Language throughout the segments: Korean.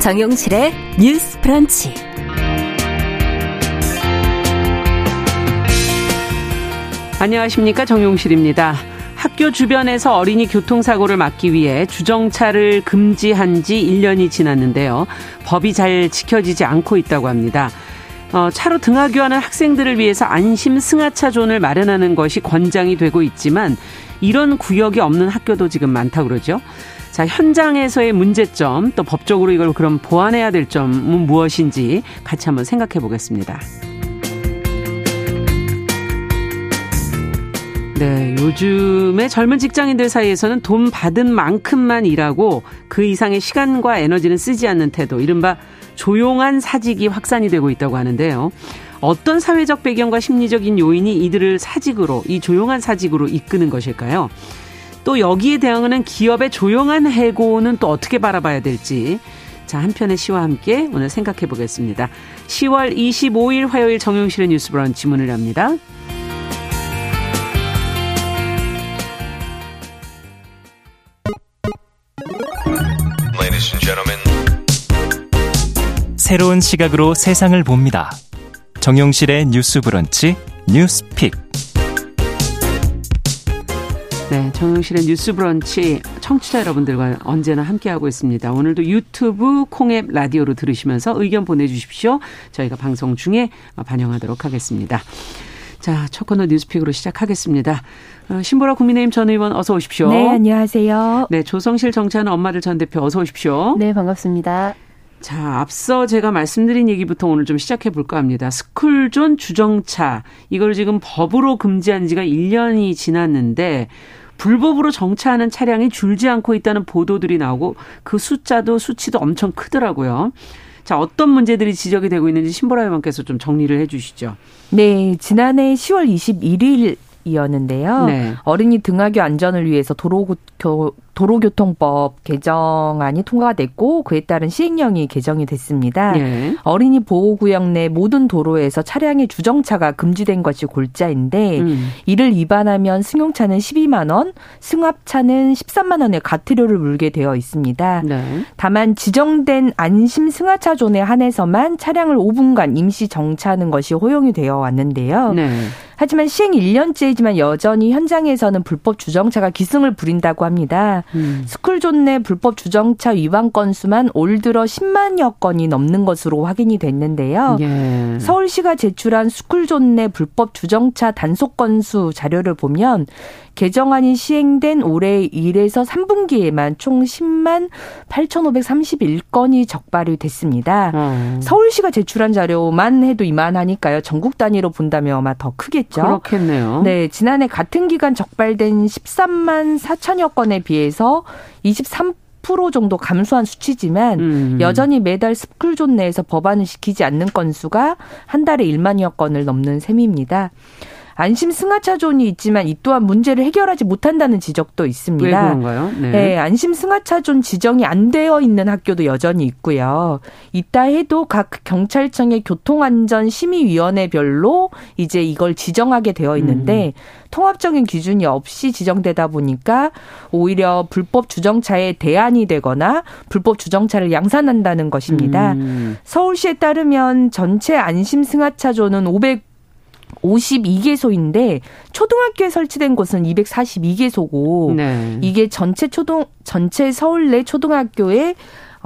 정용실의 뉴스 프런치. 안녕하십니까. 정용실입니다. 학교 주변에서 어린이 교통사고를 막기 위해 주정차를 금지한 지 1년이 지났는데요. 법이 잘 지켜지지 않고 있다고 합니다. 어, 차로 등하교하는 학생들을 위해서 안심 승하차 존을 마련하는 것이 권장이 되고 있지만 이런 구역이 없는 학교도 지금 많다고 그러죠. 자, 현장에서의 문제점, 또 법적으로 이걸 그럼 보완해야 될 점은 무엇인지 같이 한번 생각해 보겠습니다. 네, 요즘에 젊은 직장인들 사이에서는 돈 받은 만큼만 일하고 그 이상의 시간과 에너지는 쓰지 않는 태도, 이른바 조용한 사직이 확산이 되고 있다고 하는데요. 어떤 사회적 배경과 심리적인 요인이 이들을 사직으로, 이 조용한 사직으로 이끄는 것일까요? 또 여기에 대응하는 기업의 조용한 해고는 또 어떻게 바라봐야 될지 자, 한편의 시와 함께 오늘 생각해 보겠습니다. 10월 25일 화요일 정용실의 뉴스 브런치 문을 엽니다. 새로운 시각으로 세상을 봅니다. 정용실의 뉴스 브런치 뉴스 픽. 네, 정용실의 뉴스 브런치 청취자 여러분들과 언제나 함께하고 있습니다. 오늘도 유튜브 콩앱 라디오로 들으시면서 의견 보내주십시오. 저희가 방송 중에 반영하도록 하겠습니다. 자, 첫 코너 뉴스픽으로 시작하겠습니다. 어, 신보라 국민의힘 전 의원 어서 오십시오. 네, 안녕하세요. 네, 조성실 정치하는 엄마들 전 대표 어서 오십시오. 네, 반갑습니다. 자, 앞서 제가 말씀드린 얘기부터 오늘 좀 시작해 볼까 합니다. 스쿨존 주정차. 이걸 지금 법으로 금지한 지가 1년이 지났는데 불법으로 정차하는 차량이 줄지 않고 있다는 보도들이 나오고 그 숫자도 수치도 엄청 크더라고요. 자, 어떤 문제들이 지적이 되고 있는지 신보라 의원께서 좀 정리를 해 주시죠. 네, 지난해 10월 21일 이었는데요. 네. 어린이 등하교 안전을 위해서 도로 도로교통법 개정안이 통과가 됐고 그에 따른 시행령이 개정이 됐습니다. 예. 어린이 보호구역 내 모든 도로에서 차량의 주정차가 금지된 것이 골자인데 음. 이를 위반하면 승용차는 12만 원, 승합차는 13만 원의 과태료를 물게 되어 있습니다. 네. 다만 지정된 안심 승하차 존에 한해서만 차량을 5분간 임시 정차하는 것이 허용이 되어 왔는데요. 네. 하지만 시행 1년째이지만 여전히 현장에서는 불법 주정차가 기승을 부린다고 합니다. 음. 스쿨존 내 불법 주정차 위반 건수만 올 들어 10만여 건이 넘는 것으로 확인이 됐는데요. 예. 서울시가 제출한 스쿨존 내 불법 주정차 단속 건수 자료를 보면 개정안이 시행된 올해 1에서 3분기에만 총 10만 8,531건이 적발이 됐습니다. 음. 서울시가 제출한 자료만 해도 이만하니까요. 전국 단위로 본다면 아마 더 크겠죠. 그렇겠네요. 네, 지난해 같은 기간 적발된 13만 4천여 건에 비해서 23 프로 정도 감소한 수치지만 음. 여전히 매달 스쿨존 내에서 법안을 시키지 않는 건수가 한 달에 1만여 건을 넘는 셈입니다. 안심 승하차존이 있지만 이 또한 문제를 해결하지 못한다는 지적도 있습니다. 왜 그런가요? 네. 네 안심 승하차존 지정이 안 되어 있는 학교도 여전히 있고요. 있다 해도 각 경찰청의 교통안전심의위원회별로 이제 이걸 지정하게 되어 있는데 음. 통합적인 기준이 없이 지정되다 보니까 오히려 불법 주정차에 대안이 되거나 불법 주정차를 양산한다는 것입니다. 음. 서울시에 따르면 전체 안심 승하차존은 500 52개소인데 초등학교에 설치된 곳은 242개소고 네. 이게 전체 초등 전체 서울 내 초등학교의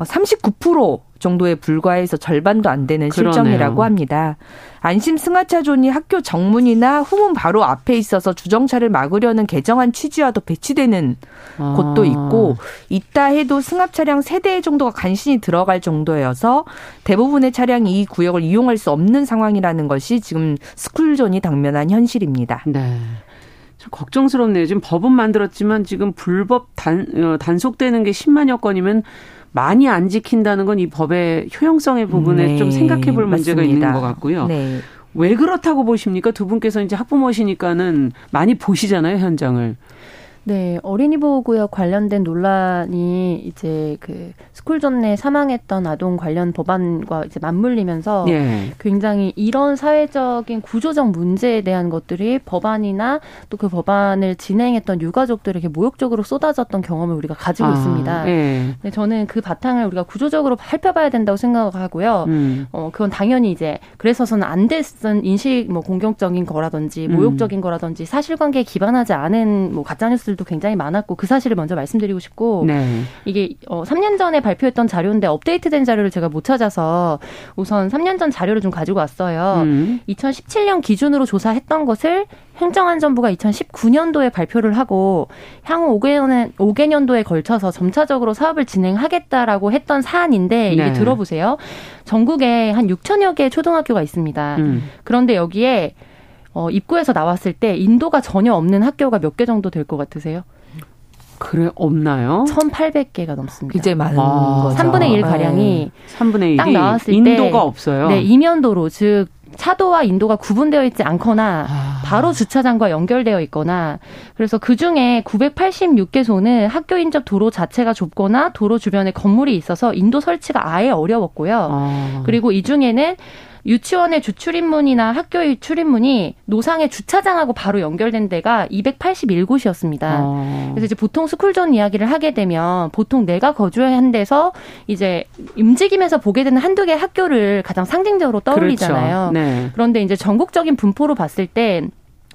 39% 정도에 불과해서 절반도 안 되는 실정이라고 합니다. 안심 승하차존이 학교 정문이나 후문 바로 앞에 있어서 주정차를 막으려는 개정안 취지와도 배치되는 아. 곳도 있고 있다 해도 승합 차량 세대 정도가 간신히 들어갈 정도여서 대부분의 차량이 이 구역을 이용할 수 없는 상황이라는 것이 지금 스쿨존이 당면한 현실입니다. 네. 좀 걱정스럽네요. 지금 법은 만들었지만 지금 불법 단, 어, 단속되는 게 10만여 건이면 많이 안 지킨다는 건 이 법의 효용성의 부분에 네, 좀 생각해 볼 문제가 있는 것 같고요. 네. 왜 그렇다고 보십니까? 두 분께서 이제 학부모시니까는 많이 보시잖아요, 현장을. 네, 어린이 보호구역 관련된 논란이 이제 그 스쿨존 내 사망했던 아동 관련 법안과 이제 맞물리면서 네. 굉장히 이런 사회적인 구조적 문제에 대한 것들이 법안이나 또 그 법안을 진행했던 유가족들에게 모욕적으로 쏟아졌던 경험을 우리가 가지고 아, 있습니다. 네. 근데 저는 그 바탕을 우리가 구조적으로 살펴봐야 된다고 생각하고요. 음. 어, 그건 당연히 이제 그래서서는 안 됐은 인식 뭐 공격적인 거라든지 모욕적인 음. 거라든지 사실관계에 기반하지 않은 뭐 가짜뉴스 사실도 굉장히 많았고 그 사실을 먼저 말씀드리고 싶고 네. 이게 어 3년 전에 발표했던 자료인데 업데이트된 자료를 제가 못 찾아서 우선 3년 전 자료를 좀 가지고 왔어요. 음. 2017년 기준으로 조사했던 것을 행정안전부가 2019년도에 발표를 하고 향후 5개년, 5개년도에 걸쳐서 점차적으로 사업을 진행하겠다라고 했던 사안인데 이게 네. 들어보세요. 전국에 한 6천여 개의 초등학교가 있습니다. 음. 그런데 여기에 어, 입구에서 나왔을 때 인도가 전혀 없는 학교가 몇 개 정도 될 것 같으세요? 그래 없나요? 1,800개가 넘습니다. 이제 많은 아, 거죠. 3분의 1 가량이 네. 3분의 1이 딱 나왔을 인도가 때 인도가 없어요. 네, 이면도로 즉 차도와 인도가 구분되어 있지 않거나 아. 바로 주차장과 연결되어 있거나 그래서 그 중에 986개소는 학교 인접 도로 자체가 좁거나 도로 주변에 건물이 있어서 인도 설치가 아예 어려웠고요. 아. 그리고 이 중에는 유치원의 주출입문이나 학교의 출입문이 노상의 주차장하고 바로 연결된 데가 281곳이었습니다. 어. 그래서 이제 보통 스쿨존 이야기를 하게 되면 보통 내가 거주한 데서 이제 움직이면서 보게 되는 한두 개 학교를 가장 상징적으로 떠올리잖아요. 그렇죠. 네. 그런데 이제 전국적인 분포로 봤을 때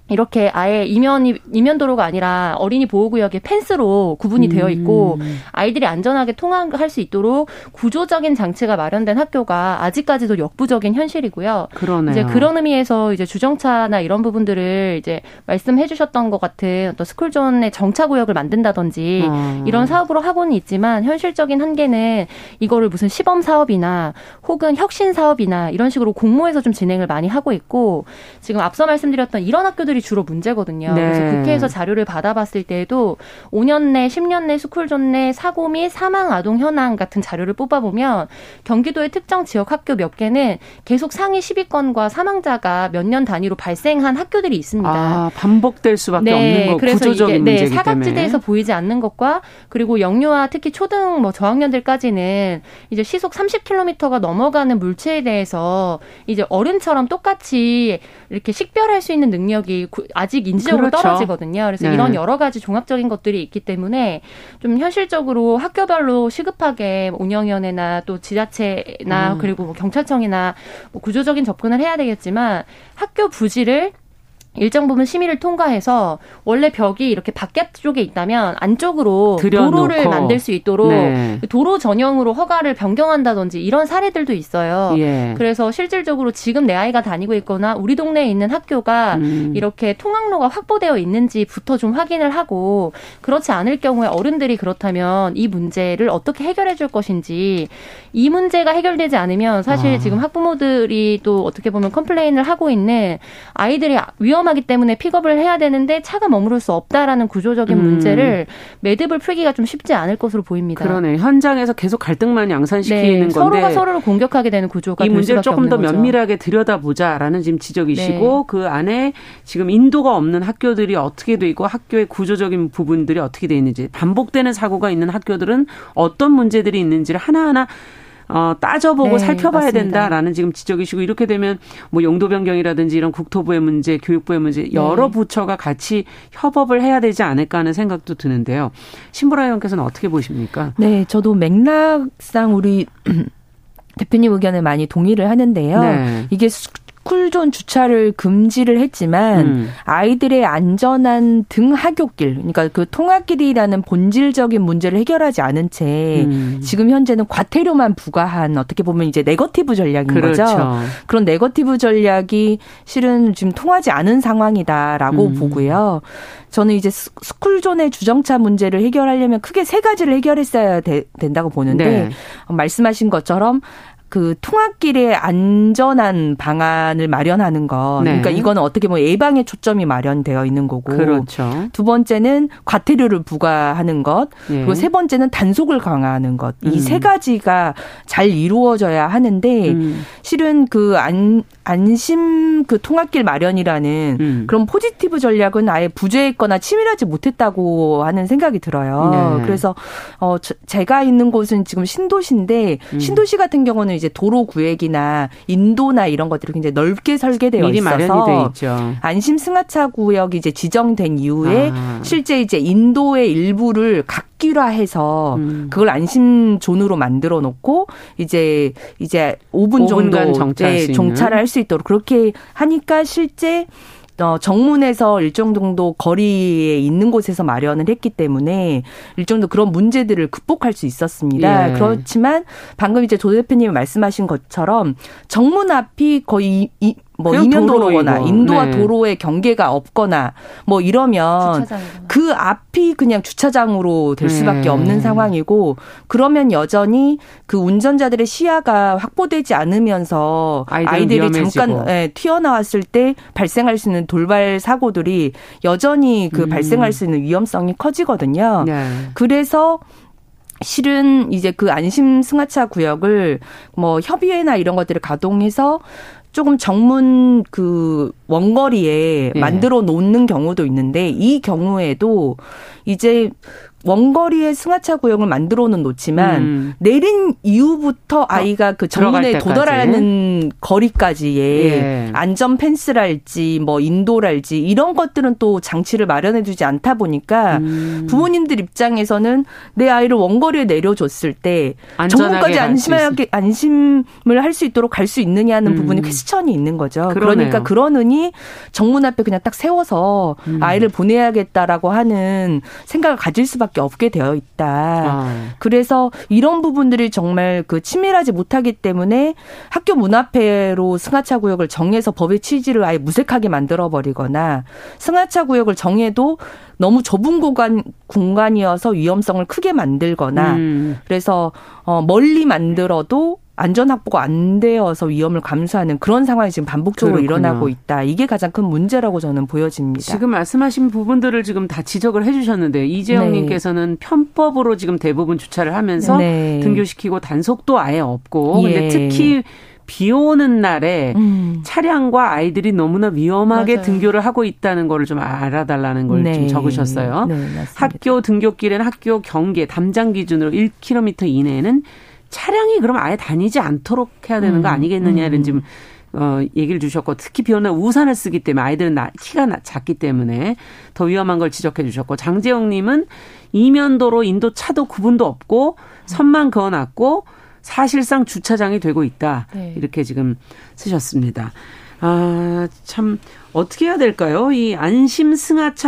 이렇게 아예 이면이 이면 도로가 아니라 어린이 보호 구역의 펜스로 구분이 음. 되어 있고 아이들이 안전하게 통학할 수 있도록 구조적인 장치가 마련된 학교가 아직까지도 역부족인 현실이고요. 그러네요. 이제 그런 의미에서 이제 주정차나 이런 부분들을 이제 말씀해 주셨던 것 같은 어떤 스쿨존의 정차 구역을 만든다든지 어. 이런 사업으로 하고는 있지만 현실적인 한계는 이거를 무슨 시범 사업이나 혹은 혁신 사업이나 이런 식으로 공모해서 좀 진행을 많이 하고 있고 지금 앞서 말씀드렸던 이런 학교들이 스쿨존들이 주로 문제거든요. 네. 그래서 국회에서 자료를 받아봤을 때에도 5년 내, 10년 내 스쿨존 내 사고 및 사망 아동 현황 같은 자료를 뽑아보면 경기도의 특정 지역 학교 몇 개는 계속 상위 10위권과 사망자가 몇 년 단위로 발생한 학교들이 있습니다. 아, 반복될 수밖에 네. 없는 거 그래서 구조적인 이게, 네, 사각지대에서 보이지 않는 것과 그리고 영유아 특히 초등 뭐 저학년들까지는 이제 시속 30km가 넘어가는 물체에 대해서 이제 어른처럼 똑같이 이렇게 식별할 수 있는 능력이 아직 인지적으로 그렇죠. 떨어지거든요. 그래서 네. 이런 여러 가지 종합적인 것들이 있기 때문에 좀 현실적으로 학교별로 시급하게 운영위원회나 또 지자체나 음. 그리고 뭐 경찰청이나 뭐 구조적인 접근을 해야 되겠지만 학교 부지를 일정 부분 심의를 통과해서 원래 벽이 이렇게 바깥쪽에 있다면 안쪽으로 도로를 만들 수 있도록 네. 도로 전용으로 허가를 변경한다든지 이런 사례들도 있어요. 예. 그래서 실질적으로 지금 내 아이가 다니고 있거나 우리 동네에 있는 학교가 음. 이렇게 통학로가 확보되어 있는지부터 좀 확인을 하고 그렇지 않을 경우에 어른들이 그렇다면 이 문제를 어떻게 해결해 줄 것인지 이 문제가 해결되지 않으면 사실 아. 지금 학부모들이 또 어떻게 보면 complain을 하고 있는 아이들이 위험 위험하기 때문에 픽업을 해야 되는데 차가 머무를 수 없다라는 구조적인 음. 문제를 매듭을 풀기가 좀 쉽지 않을 것으로 보입니다. 그러네. 현장에서 계속 갈등만 양산시키는 네, 건데 서로가 서로를 공격하게 되는 구조가 이 문제를 조금 더 면밀하게 들여다보자라는 지금 지적이시고 네. 그 안에 지금 인도가 없는 학교들이 어떻게 돼 있고 학교의 구조적인 부분들이 어떻게 돼 있는지 반복되는 사고가 있는 학교들은 어떤 문제들이 있는지를 하나하나 어, 따져보고 네, 살펴봐야 맞습니다. 된다라는 지금 지적이시고 이렇게 되면 뭐 용도 변경이라든지 이런 국토부의 문제, 교육부의 문제 네. 여러 네. 부처가 같이 협업을 해야 되지 않을까 하는 생각도 드는데요. 신보라 의원께서는 어떻게 보십니까? 네, 저도 맥락상 우리 대표님 의견에 많이 동의를 하는데요. 네. 이게 스 쿨존 주차를 금지를 했지만 음. 아이들의 안전한 등하굣길, 그러니까 그 통학길이라는 본질적인 문제를 해결하지 않은 채 음. 지금 현재는 과태료만 부과한 어떻게 보면 이제 네거티브 전략인 그렇죠. 거죠. 그런 네거티브 전략이 실은 지금 통하지 않은 상황이다라고 음. 보고요. 저는 이제 스쿨존의 주정차 문제를 해결하려면 크게 세 가지를 해결했어야 되, 된다고 보는데 네. 말씀하신 것처럼 그 통학길에 안전한 방안을 마련하는 것. 네. 그러니까 이거는 어떻게 보면 예방에 초점이 마련되어 있는 거고. 그렇죠. 두 번째는 과태료를 부과하는 것. 네. 그리고 세 번째는 단속을 강화하는 것. 이세 음. 가지가 잘 이루어져야 하는데 음. 실은 그 안, 안심 그 통합길 마련이라는 음. 그런 포지티브 전략은 아예 부재했거나 치밀하지 못했다고 하는 생각이 들어요. 네. 그래서 어 제가 있는 곳은 지금 신도시인데 음. 신도시 같은 경우는 이제 도로 구획이나 인도나 이런 것들이 굉장히 넓게 설계되어 있어서 안심 승하차 구역이 이제 지정된 이후에 아. 실제 이제 인도의 일부를 각기화해서 음. 그걸 안심 존으로 만들어 놓고 이제 이제 5분 정도 정찰 네, 정찰을 할수 있도록 그렇게 하니까 실제 어, 정문에서 일정 정도 거리에 있는 곳에서 마련을 했기 때문에 일정 정도 그런 문제들을 극복할 수 있었습니다. 예. 그렇지만 방금 이제 조 대표님이 말씀하신 것처럼 정문 앞이 거의 이, 뭐 이면 도로거나 인도와 네. 도로의 경계가 없거나 뭐 이러면 주차장이구나. 그 앞이 그냥 주차장으로 될 수밖에 네. 없는 상황이고 그러면 여전히 그 운전자들의 시야가 확보되지 않으면서 아이들 이 잠깐 네, 튀어나왔을 때 발생할 수 있는 돌발 사고들이 여전히 그 음. 발생할 수 있는 위험성이 커지거든요. 네. 그래서 실은 이제 그 안심 승하차 구역을 뭐 협의회나 이런 것들을 가동해서 조금 정문 그 원거리에 네. 만들어 놓는 경우도 있는데 이 경우에도 이제 원거리의 승하차 구역을 만들어는 놓지만 음. 내린 이후부터 어, 아이가 그 정문에 도달하는 거리까지의 예. 안전 펜스랄지 뭐 인도랄지 이런 것들은 또 장치를 마련해 주지 않다 보니까 음. 부모님들 입장에서는 내 아이를 원거리에 내려줬을 때 정문까지 안심하게 안심을 할 수 있도록 갈 수 있느냐는 음. 부분이 퀘스천이 있는 거죠. 그러네요. 그러니까 그러느니 정문 앞에 그냥 딱 세워서 음. 아이를 보내야겠다라고 하는 생각을 가질 수밖에 수밖에 없게 되어 있다. 아. 그래서 이런 부분들이 정말 그 치밀하지 못하기 때문에 학교 문 앞에로 승하차 구역을 정해서 법의 취지를 아예 무색하게 만들어 버리거나 승하차 구역을 정해도 너무 좁은 공간 공간이어서 위험성을 크게 만들거나 음. 그래서 어 멀리 만들어도 안전 확보가 안 되어서 위험을 감수하는 그런 상황이 지금 반복적으로 그렇군요. 일어나고 있다. 이게 가장 큰 문제라고 저는 보여집니다. 지금 말씀하신 부분들을 지금 다 지적을 해 주셨는데 이재영님께서는 네. 편법으로 지금 대부분 주차를 하면서 네. 등교시키고 단속도 아예 없고 예. 근데 특히 비 오는 날에 음. 차량과 아이들이 너무나 위험하게 맞아요. 등교를 하고 있다는 거를 좀 알아달라는 걸좀 네. 적으셨어요. 네, 학교 등교길에는 학교 경계 담장 기준으로 1km 이내에는 차량이 그럼 아예 다니지 않도록 해야 되는 거 음, 아니겠느냐는 음. 지금 어, 얘기를 주셨고, 특히 비 오는 우산을 쓰기 때문에 아이들은 나, 키가 나, 작기 때문에 더 위험한 걸 지적해 주셨고, 장재영 님은 이면도로 인도 차도 구분도 없고, 선만 그어놨고, 사실상 주차장이 되고 있다. 네. 이렇게 지금 쓰셨습니다. 아, 참, 어떻게 해야 될까요? 이 안심 승하차존도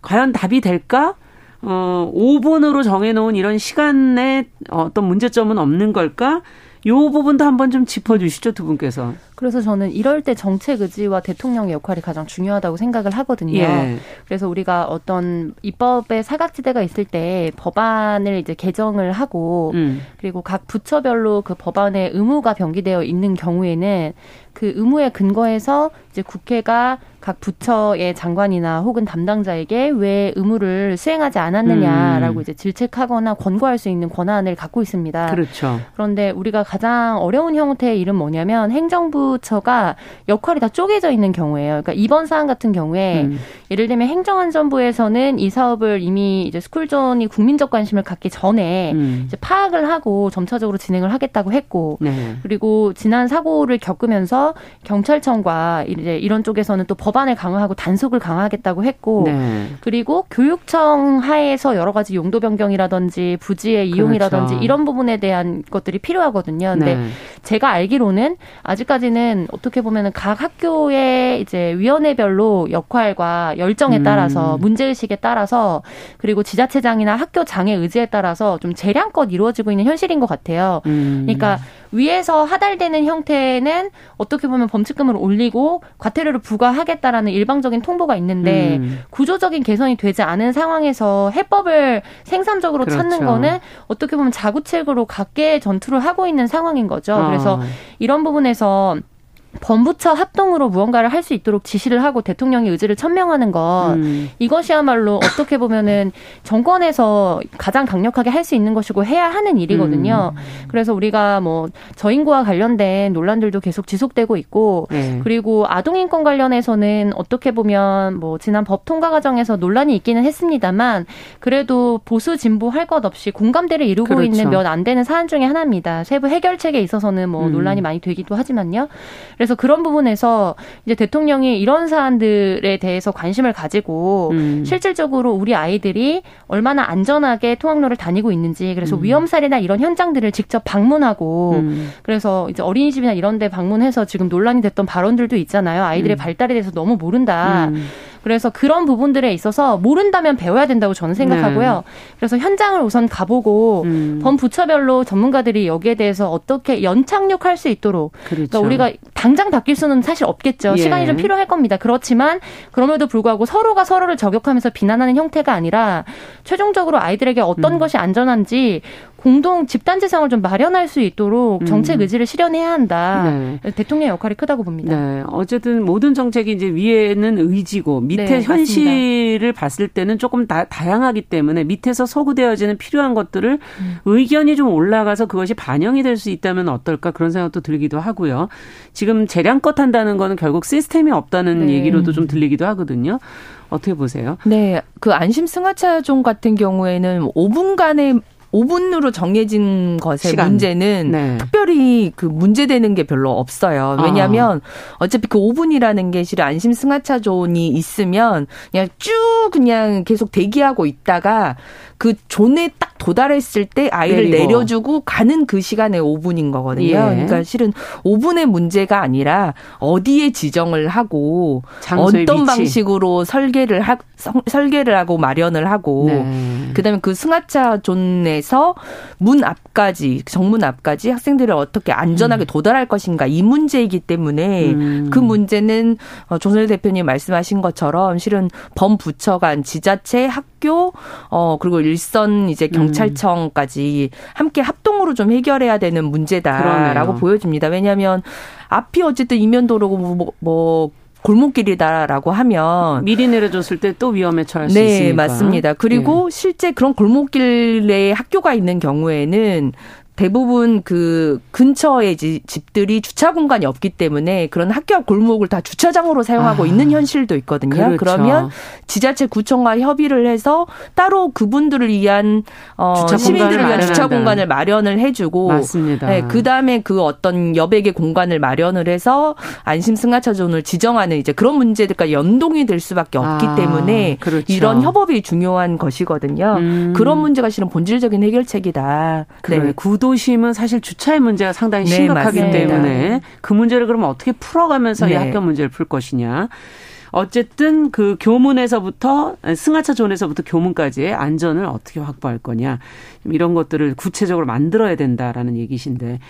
과연 답이 될까? 어, 5분으로 정해놓은 이런 시간에 어떤 문제점은 없는 걸까? 요 부분도 한번 좀 짚어주시죠 두 분께서. 그래서 저는 이럴 때 정책 의지와 대통령의 역할이 가장 중요하다고 생각을 하거든요. 예. 그래서 우리가 어떤 입법의 사각지대가 있을 때 법안을 이제 개정을 하고 음. 그리고 각 부처별로 그 법안의 의무가 병기되어 있는 경우에는 그 의무에 근거해서 이제 국회가 각 부처의 장관이나 혹은 담당자에게 왜 의무를 수행하지 않았느냐라고 음. 이제 질책하거나 권고할 수 있는 권한을 갖고 있습니다. 그렇죠. 그런데 우리가 가장 어려운 형태의 일은 뭐냐면 행정부처가 역할이 다 쪼개져 있는 경우예요. 그러니까 이번 사안 같은 경우에 음. 예를 들면 행정안전부에서는 이 사업을 이미 이제 스쿨존이 국민적 관심을 갖기 전에 음. 이제 파악을 하고 점차적으로 진행을 하겠다고 했고 네. 그리고 지난 사고를 겪으면서 경찰청과 이제 이런 쪽에서는 또법 안을 강화하고 단속을 강화하겠다고 했고 네. 그리고 교육청 하에서 여러 가지 용도 변경이라든지 부지의 이용이라든지 그렇죠. 이런 부분에 대한 것들이 필요하거든요. 근데 네. 제가 알기로는 아직까지는 어떻게 보면은 각 학교의 이제 위원회별로 역할과 열정에 따라서 음. 문제의식에 따라서 그리고 지자체장이나 학교 장의 의지에 따라서 좀 재량껏 이루어지고 있는 현실인 것 같아요. 음. 그러니까 위에서 하달되는 형태는 어떻게 보면 범칙금을 올리고 과태료를 부과하겠다라는 일방적인 통보가 있는데 음. 구조적인 개선이 되지 않은 상황에서 해법을 생산적으로 그렇죠. 찾는 거는 어떻게 보면 자구책으로 각계 전투를 하고 있는 상황인 거죠. 어. 그래서 이런 부분에서 범부처 합동으로 무언가를 할 수 있도록 지시를 하고 대통령의 의지를 천명하는 것 음. 이것이야말로 어떻게 보면은 정권에서 가장 강력하게 할 수 있는 것이고 해야 하는 일이거든요. 음. 그래서 우리가 뭐 저인구와 관련된 논란들도 계속 지속되고 있고 네. 그리고 아동 인권 관련해서는 어떻게 보면 뭐 지난 법 통과 과정에서 논란이 있기는 했습니다만 그래도 보수 진보 할 것 없이 공감대를 이루고 그렇죠. 있는 몇 안 되는 사안 중에 하나입니다. 세부 해결책에 있어서는 뭐 음. 논란이 많이 되기도 하지만요. 그래서 그런 부분에서 이제 대통령이 이런 사안들에 대해서 관심을 가지고 음. 실질적으로 우리 아이들이 얼마나 안전하게 통학로를 다니고 있는지 그래서 음. 위험 사례나 이런 현장들을 직접 방문하고 음. 그래서 이제 어린이집이나 이런 데 방문해서 지금 논란이 됐던 발언들도 있잖아요. 아이들의 음. 발달에 대해서 너무 모른다. 음. 그래서 그런 부분들에 있어서 모른다면 배워야 된다고 저는 생각하고요. 네. 그래서 현장을 우선 가보고 음. 범부처별로 전문가들이 여기에 대해서 어떻게 연착륙할 수 있도록 그러니까 그렇죠. 그러니까 우리가 당장 바뀔 수는 사실 없겠죠. 예. 시간이 좀 필요할 겁니다. 그렇지만 그럼에도 불구하고 서로가 서로를 저격하면서 비난하는 형태가 아니라 최종적으로 아이들에게 어떤 음. 것이 안전한지 공동 집단지성을 좀 마련할 수 있도록 음. 정책 의지를 실현해야 한다. 네. 대통령의 역할이 크다고 봅니다. 네. 어쨌든 모든 정책이 이제 위에는 의지고 밑에 네, 현실을. 봤을 때는 조금 다, 다양하기 때문에 밑에서 소구되어지는 필요한 것들을 음. 의견이 좀 올라가서 그것이 반영이 될 수 있다면 어떨까 그런 생각도 들기도 하고요. 지금 재량껏 한다는 거는 결국 시스템이 없다는 네. 얘기로도 좀 들리기도 하거든요. 어떻게 보세요? 네. 그 안심 승하차종 같은 경우에는 5분간의 5분으로 정해진 것의 시간. 문제는 네. 특별히 그 문제되는 게 별로 없어요. 왜냐하면 아. 어차피 그 5분이라는 게 실은 안심 승하차 존이 있으면 그냥 쭉 그냥 계속 대기하고 있다가 그 존에 딱 도달했을 때 아이를 내리고. 내려주고 가는 그 시간에 5분인 거거든요. 예. 그러니까 실은 5분의 문제가 아니라 어디에 지정을 하고 어떤 위치. 방식으로 설계를 하 설계를 하고 마련을 하고 네. 그다음에 그 승하차 존 에서 문 앞까지 정문 앞까지 학생들을 어떻게 안전하게 음. 도달할 것인가 이 문제이기 때문에 음. 그 문제는 어, 조성실 대표님 말씀하신 것처럼 실은 범부처 간 지자체 학교 어 그리고 일선 이제 음. 경찰청까지 음. 함께 합동으로 좀 해결해야 되는 문제다라고 그러네요. 보여집니다. 왜냐하면 앞이 어쨌든 이면도로고 뭐, 뭐 골목길이다라고 하면 미리 내려줬을 때 또 위험에 처할 수 네, 있으니까. 네, 맞습니다. 그리고 네. 실제 그런 골목길에 학교가 있는 경우에는 대부분 그 근처에 집들이 주차 공간이 없기 때문에 그런 학교 앞 골목을 다 주차장으로 사용하고 아, 있는 현실도 있거든요. 그렇죠. 그러면 지자체 구청과 협의를 해서 따로 그분들을 위한 어 시민들을 위한 주차 공간을 마련을 해주고 맞습니다. 네, 그다음에 그 어떤 여백의 공간을 마련을 해서 안심 승하차존을 지정하는 이제 그런 문제들과 연동이 될 수밖에 없기 아, 때문에 그렇죠. 이런 협업이 중요한 것이거든요. 음. 그런 문제가 실은 본질적인 해결책이다. 그래, 네. 구도 구도심은 사실 주차의 문제가 상당히 네, 심각하기 네, 때문에 그 문제를 그러면 어떻게 풀어가면서 네. 이 학교 문제를 풀 것이냐. 어쨌든 그 교문에서부터 승하차 존에서부터 교문까지의 안전을 어떻게 확보할 거냐. 이런 것들을 구체적으로 만들어야 된다라는 얘기신데.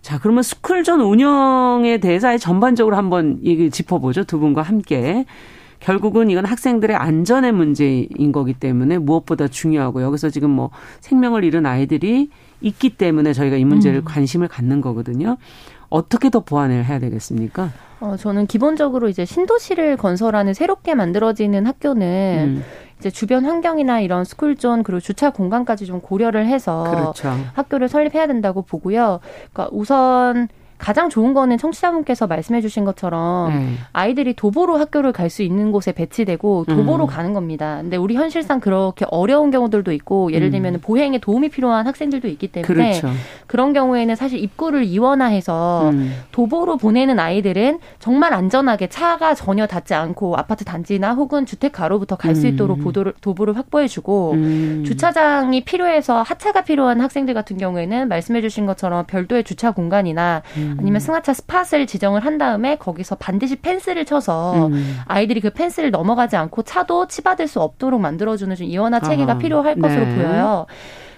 자 그러면 스쿨존 운영에 대해서 전반적으로 한번 얘기 짚어보죠. 두 분과 함께. 결국은 이건 학생들의 안전의 문제인 거기 때문에 무엇보다 중요하고 여기서 지금 뭐 생명을 잃은 아이들이 있기 때문에 저희가 이 문제를 음. 관심을 갖는 거거든요. 어떻게 더 보완을 해야 되겠습니까? 어, 저는 기본적으로 이제 신도시를 건설하는 새롭게 만들어지는 학교는 음. 이제 주변 환경이나 이런 스쿨존 그리고 주차 공간까지 좀 고려를 해서 그렇죠. 학교를 설립해야 된다고 보고요. 그러니까 우선 가장 좋은 거는 청취자분께서 말씀해 주신 것처럼 음. 아이들이 도보로 학교를 갈 수 있는 곳에 배치되고 도보로 음. 가는 겁니다. 근데 우리 현실상 그렇게 어려운 경우들도 있고 예를 음. 들면 보행에 도움이 필요한 학생들도 있기 때문에 그렇죠. 그런 경우에는 사실 입구를 이원화해서 음. 도보로 보내는 아이들은 정말 안전하게 차가 전혀 닿지 않고 아파트 단지나 혹은 주택 가로부터 갈수 음. 있도록 보도를, 도보를 확보해 주고 음. 주차장이 필요해서 하차가 필요한 학생들 같은 경우에는 말씀해 주신 것처럼 별도의 주차 공간이나 음. 아니면 승하차 스팟을 지정을 한 다음에 거기서 반드시 펜스를 쳐서 음. 아이들이 그 펜스를 넘어가지 않고 차도 치받을 수 없도록 만들어주는 좀 이원화 체계가 아. 필요할 것으로 네. 보여요.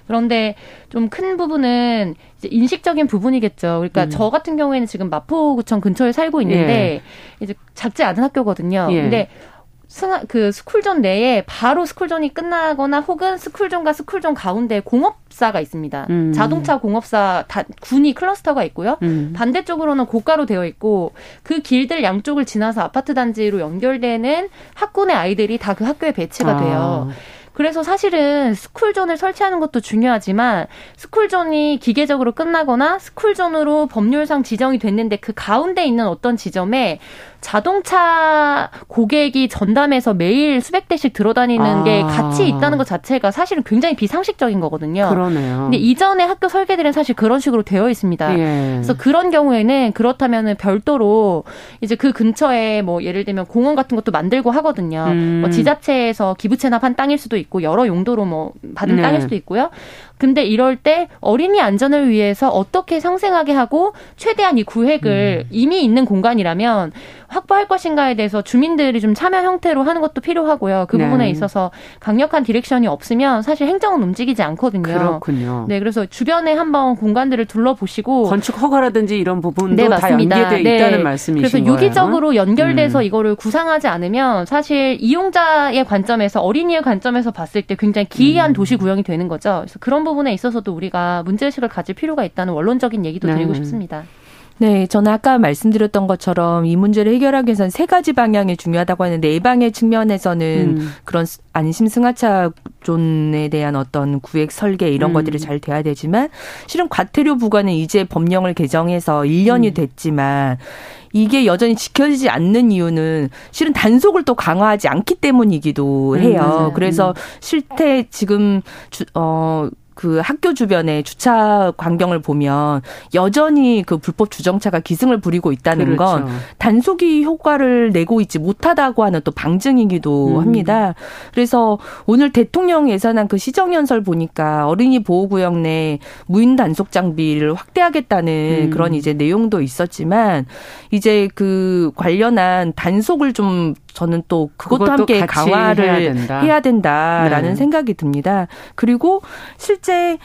그런데 좀 큰 부분은 이제 인식적인 부분이겠죠. 그러니까 음. 저 같은 경우에는 지금 마포구청 근처에 살고 있는데 예. 이제 작지 않은 학교거든요. 예. 근데 승하, 그 스쿨존 내에 바로 스쿨존이 끝나거나 혹은 스쿨존과 스쿨존 가운데 공업사가 있습니다. 음. 자동차 공업사 다, 군이 클러스터가 있고요. 음. 반대쪽으로는 고가로 되어 있고 그 길들 양쪽을 지나서 아파트 단지로 연결되는 학군의 아이들이 다 그 학교에 배치가 아. 돼요. 그래서 사실은 스쿨존을 설치하는 것도 중요하지만 스쿨존이 기계적으로 끝나거나 스쿨존으로 법률상 지정이 됐는데 그 가운데 있는 어떤 지점에 자동차 고객이 전담해서 매일 수백 대씩 들어다니는 아. 게 같이 있다는 것 자체가 사실은 굉장히 비상식적인 거거든요. 그러네요. 근데 이전에 학교 설계들은 사실 그런 식으로 되어 있습니다. 예. 그래서 그런 경우에는 그렇다면은 별도로 이제 그 근처에 뭐 예를 들면 공원 같은 것도 만들고 하거든요. 음. 뭐 지자체에서 기부 채납한 땅일 수도 있고 여러 용도로 뭐 받은 네. 땅일 수도 있고요. 근데 이럴 때 어린이 안전을 위해서 어떻게 상생하게 하고 최대한 이 구획을 음. 이미 있는 공간이라면 확보할 것인가에 대해서 주민들이 좀 참여 형태로 하는 것도 필요하고요. 그 네. 부분에 있어서 강력한 direction이 없으면 사실 행정은 움직이지 않거든요. 그렇군요. 네, 그래서 주변에 한번 공간들을 둘러보시고 건축 허가라든지 이런 부분도 네, 다 연계되어 네. 있다는 말씀이신 그래서 거예요. 유기적으로 연결돼서 음. 이거를 구상하지 않으면 사실 이용자의 관점에서 어린이의 관점에서 봤을 때 굉장히 기이한 음. 도시 구형이 되는 거죠. 그래서 그런 부분 에 있어서도 우리가 문제의식을 가질 필요가 있다는 원론적인 얘기도 네. 드리고 싶습니다. 네, 저는 아까 말씀드렸던 것처럼 이 문제를 해결하기 위해서는 세 가지 방향이 중요하다고 하는데 예방의 측면에서는 음. 그런 안심 승하차 존에 대한 어떤 구획 설계 이런 음. 것들이 잘 돼야 되지만 실은 과태료 부과는 이제 법령을 개정해서 1년이 음. 됐지만 이게 여전히 지켜지지 않는 이유는 실은 단속을 또 강화하지 않기 때문이기도 음, 해요. 음, 그래서 실태 지금 주, 어 그 학교 주변에 주차 광경을 보면 여전히 그 불법 주정차가 기승을 부리고 있다는 그렇죠. 건 단속이 효과를 내고 있지 못하다고 하는 또 방증이기도 음. 합니다. 그래서 오늘 대통령 예산안 그 시정 연설 보니까 어린이 보호 구역 내 무인 단속 장비를 확대하겠다는 음. 그런 이제 내용도 있었지만 이제 그 관련한 단속을 좀 저는 또 그것도, 함께 강화를 해야, 된다. 해야 된다 라는 네. 생각이 듭니다. 그리고 실제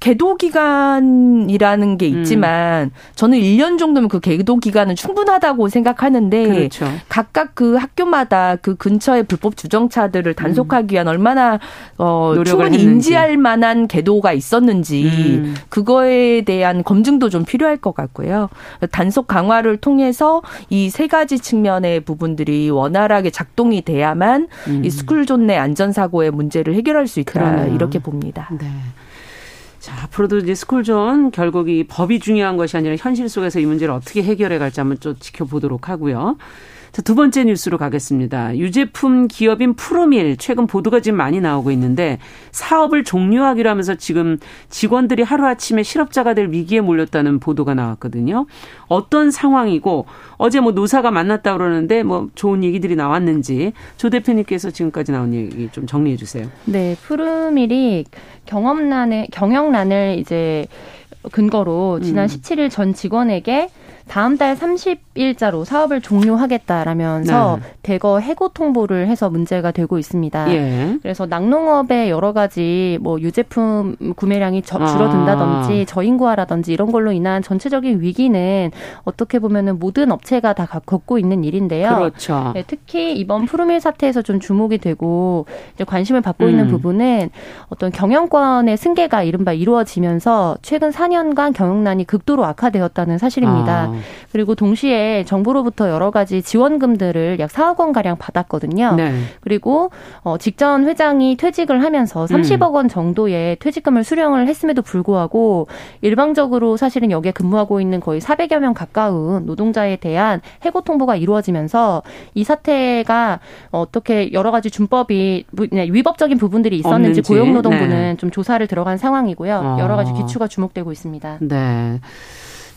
계도 기간이라는 게 있지만 음. 저는 1년 정도면 그 계도 기간은 충분하다고 생각하는데 그렇죠. 각각 그 학교마다 그 근처에 불법 주정차들을 단속하기 위한 얼마나 어 충분히 했는지. 인지할 만한 계도가 있었는지 음. 그거에 대한 검증도 좀 필요할 것 같고요. 단속 강화를 통해서 이 세 가지 측면의 부분들이 원활하게 작동이 돼야만 음. 이 스쿨존 내 안전 사고의 문제를 해결할 수 있다 그러네요. 이렇게 봅니다. 네. 자, 앞으로도 이제 스쿨존 결국 이 법이 중요한 것이 아니라 현실 속에서 이 문제를 어떻게 해결해 갈지 한번 좀 지켜보도록 하고요. 자, 두 번째 뉴스로 가겠습니다. 유제품 기업인 프로밀 최근 보도가 지금 많이 나오고 있는데 사업을 종료하기로 하면서 지금 직원들이 하루아침에 실업자가 될 위기에 몰렸다는 보도가 나왔거든요. 어떤 상황이고 어제 뭐 노사가 만났다 그러는데 뭐 좋은 얘기들이 나왔는지 조 대표님께서 지금까지 나온 얘기 좀 정리해 주세요. 네, 프로밀이 경험란을 경영란을 이제 근거로 지난 음. 17일 전 직원에게 다음 달 30일자로 사업을 종료하겠다라면서 네. 대거 해고 통보를 해서 문제가 되고 있습니다. 예. 그래서 낙농업의 여러 가지 뭐 유제품 구매량이 저, 줄어든다든지 아. 저인구화라든지 이런 걸로 인한 전체적인 위기는 어떻게 보면은 모든 업체가 다 겪고 있는 일인데요. 그렇죠. 네, 특히 이번 푸르밀 사태에서 좀 주목이 되고 이제 관심을 받고 음. 있는 부분은 어떤 경영권의 승계가 이른바 이루어지면서 최근 4년간 경영난이 극도로 악화되었다는 사실입니다. 아. 그리고 동시에 정부로부터 여러 가지 지원금들을 약 4억 원 가량 받았거든요. 네. 그리고 어 직전 회장이 퇴직을 하면서 30억 원 정도의 퇴직금을 수령을 했음에도 불구하고 일방적으로 사실은 여기에 근무하고 있는 거의 400여 명 가까운 노동자에 대한 해고 통보가 이루어지면서 이 사태가 어떻게 여러 가지 준법이 네, 위법적인 부분들이 있었는지 고용노동부는 네. 좀 조사를 들어간 상황이고요. 여러 가지 아. 기추가 주목되고 있습니다. 네.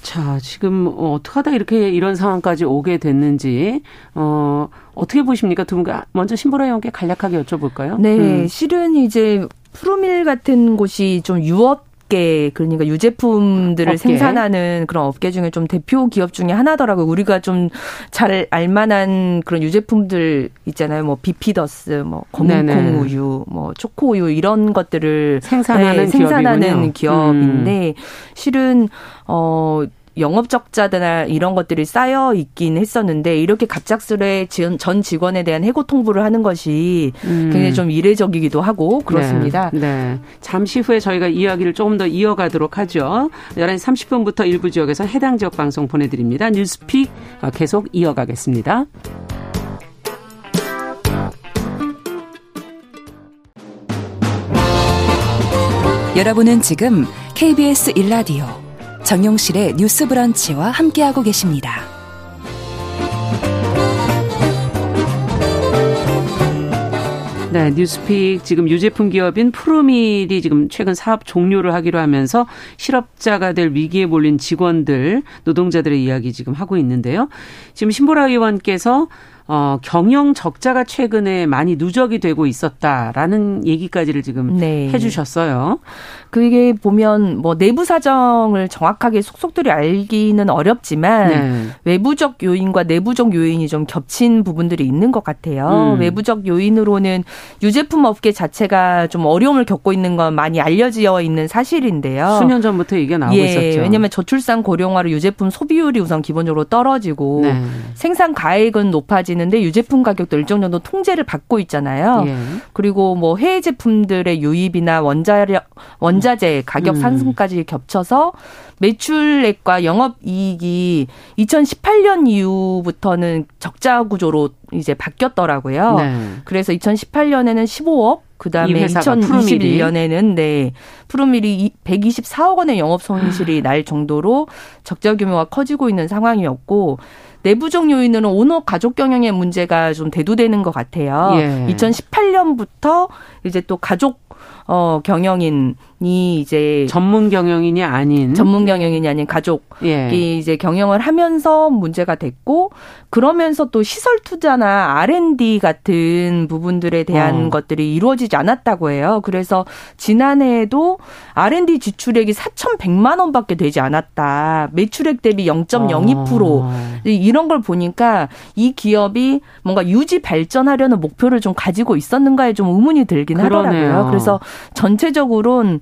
자, 지금 어, 어떻게 하다 이렇게 이런 상황까지 오게 됐는지 어 어떻게 보십니까? 두 분 먼저 신보라 의원께 간략하게 여쭤볼까요? 네, 음. 실은 이제 프로밀 같은 곳이 좀 유업 업계 그러니까 유제품들을 업계. 생산하는 그런 업계 중에 좀 대표 기업 중에 하나더라고요. 우리가 좀 잘 알만한 그런 유제품들 있잖아요. 뭐 비피더스, 뭐 검은콩 우유, 뭐 초코 우유 이런 것들을 생산하는, 네, 생산하는 기업인데 음. 실은 어 영업 적자나 이런 것들이 쌓여 있긴 했었는데 이렇게 갑작스레 전 직원에 대한 해고 통보를 하는 것이 음. 굉장히 좀 이례적이기도 하고 그렇습니다. 네, 네. 잠시 후에 저희가 이야기를 조금 더 이어가도록 하죠. 11시 30분부터 일부 지역에서 해당 지역 방송 보내드립니다. 뉴스픽 계속 이어가겠습니다. 여러분은 지금 KBS 1라디오 정용실의 뉴스 브런치와 함께하고 계십니다. 네, 뉴스픽 지금 유제품 기업인 프로밀이 지금 최근 사업 종료를 하기로 하면서 실업자가 될 위기에 몰린 직원들, 노동자들의 이야기 지금 하고 있는데요. 지금 신보라 의원께서 어, 경영 적자가 최근에 많이 누적이 되고 있었다라는 얘기까지를 지금 네. 해주셨어요. 그게 보면 뭐 내부 사정을 정확하게 속속들이 알기는 어렵지만 네. 외부적 요인과 내부적 요인이 좀 겹친 부분들이 있는 것 같아요. 음. 외부적 요인으로는 유제품 업계 자체가 좀 어려움을 겪고 있는 건 많이 알려져 있는 사실인데요. 수년 전부터 얘기가 나오고 예, 있었죠. 왜냐하면 저출산 고령화로 유제품 소비율이 우선 기본적으로 떨어지고 네. 생산 가액은 높아지 는데 유제품 가격도 일정 정도 통제를 받고 있잖아요. 예. 그리고 뭐 해외 제품들의 유입이나 원자력 원 원자재 가격 음. 상승까지 겹쳐서 매출액과 영업 이익이 2018년 이후부터는 적자 구조로 이제 바뀌었더라고요. 네. 그래서 2018년에는 15억, 그 다음에 2021년에는 네 푸르밀이 124억 원의 영업 손실이 날 정도로 적자 규모가 커지고 있는 상황이었고 내부적 요인으로는 오너 가족 경영의 문제가 좀 대두되는 것 같아요. 예. 2018년부터 이제 또 가족 어 경영인 이 이제 전문 경영인이 아닌 전문 경영인이 아닌 가족이 예. 이제 경영을 하면서 문제가 됐고 그러면서 또 시설 투자나 R&D 같은 부분들에 대한 어. 것들이 이루어지지 않았다고 해요. 그래서 지난해에도 R&D 지출액이 4,100만 원밖에 되지 않았다. 매출액 대비 0.02% 어. 이런 걸 보니까 이 기업이 뭔가 유지 발전하려는 목표를 좀 가지고 있었는가에 좀 의문이 들긴 그러네요. 하더라고요. 그래서 전체적으로는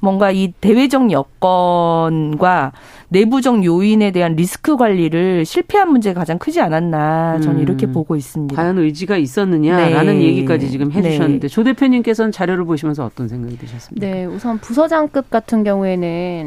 뭔가 이 대외적 여건과 내부적 요인에 대한 리스크 관리를 실패한 문제가 가장 크지 않았나 저는 음. 이렇게 보고 있습니다. 과연 의지가 있었느냐라는 네. 얘기까지 지금 해주셨는데 네. 조 대표님께서는 자료를 보시면서 어떤 생각이 드셨습니까? 네, 우선 부서장급 같은 경우에는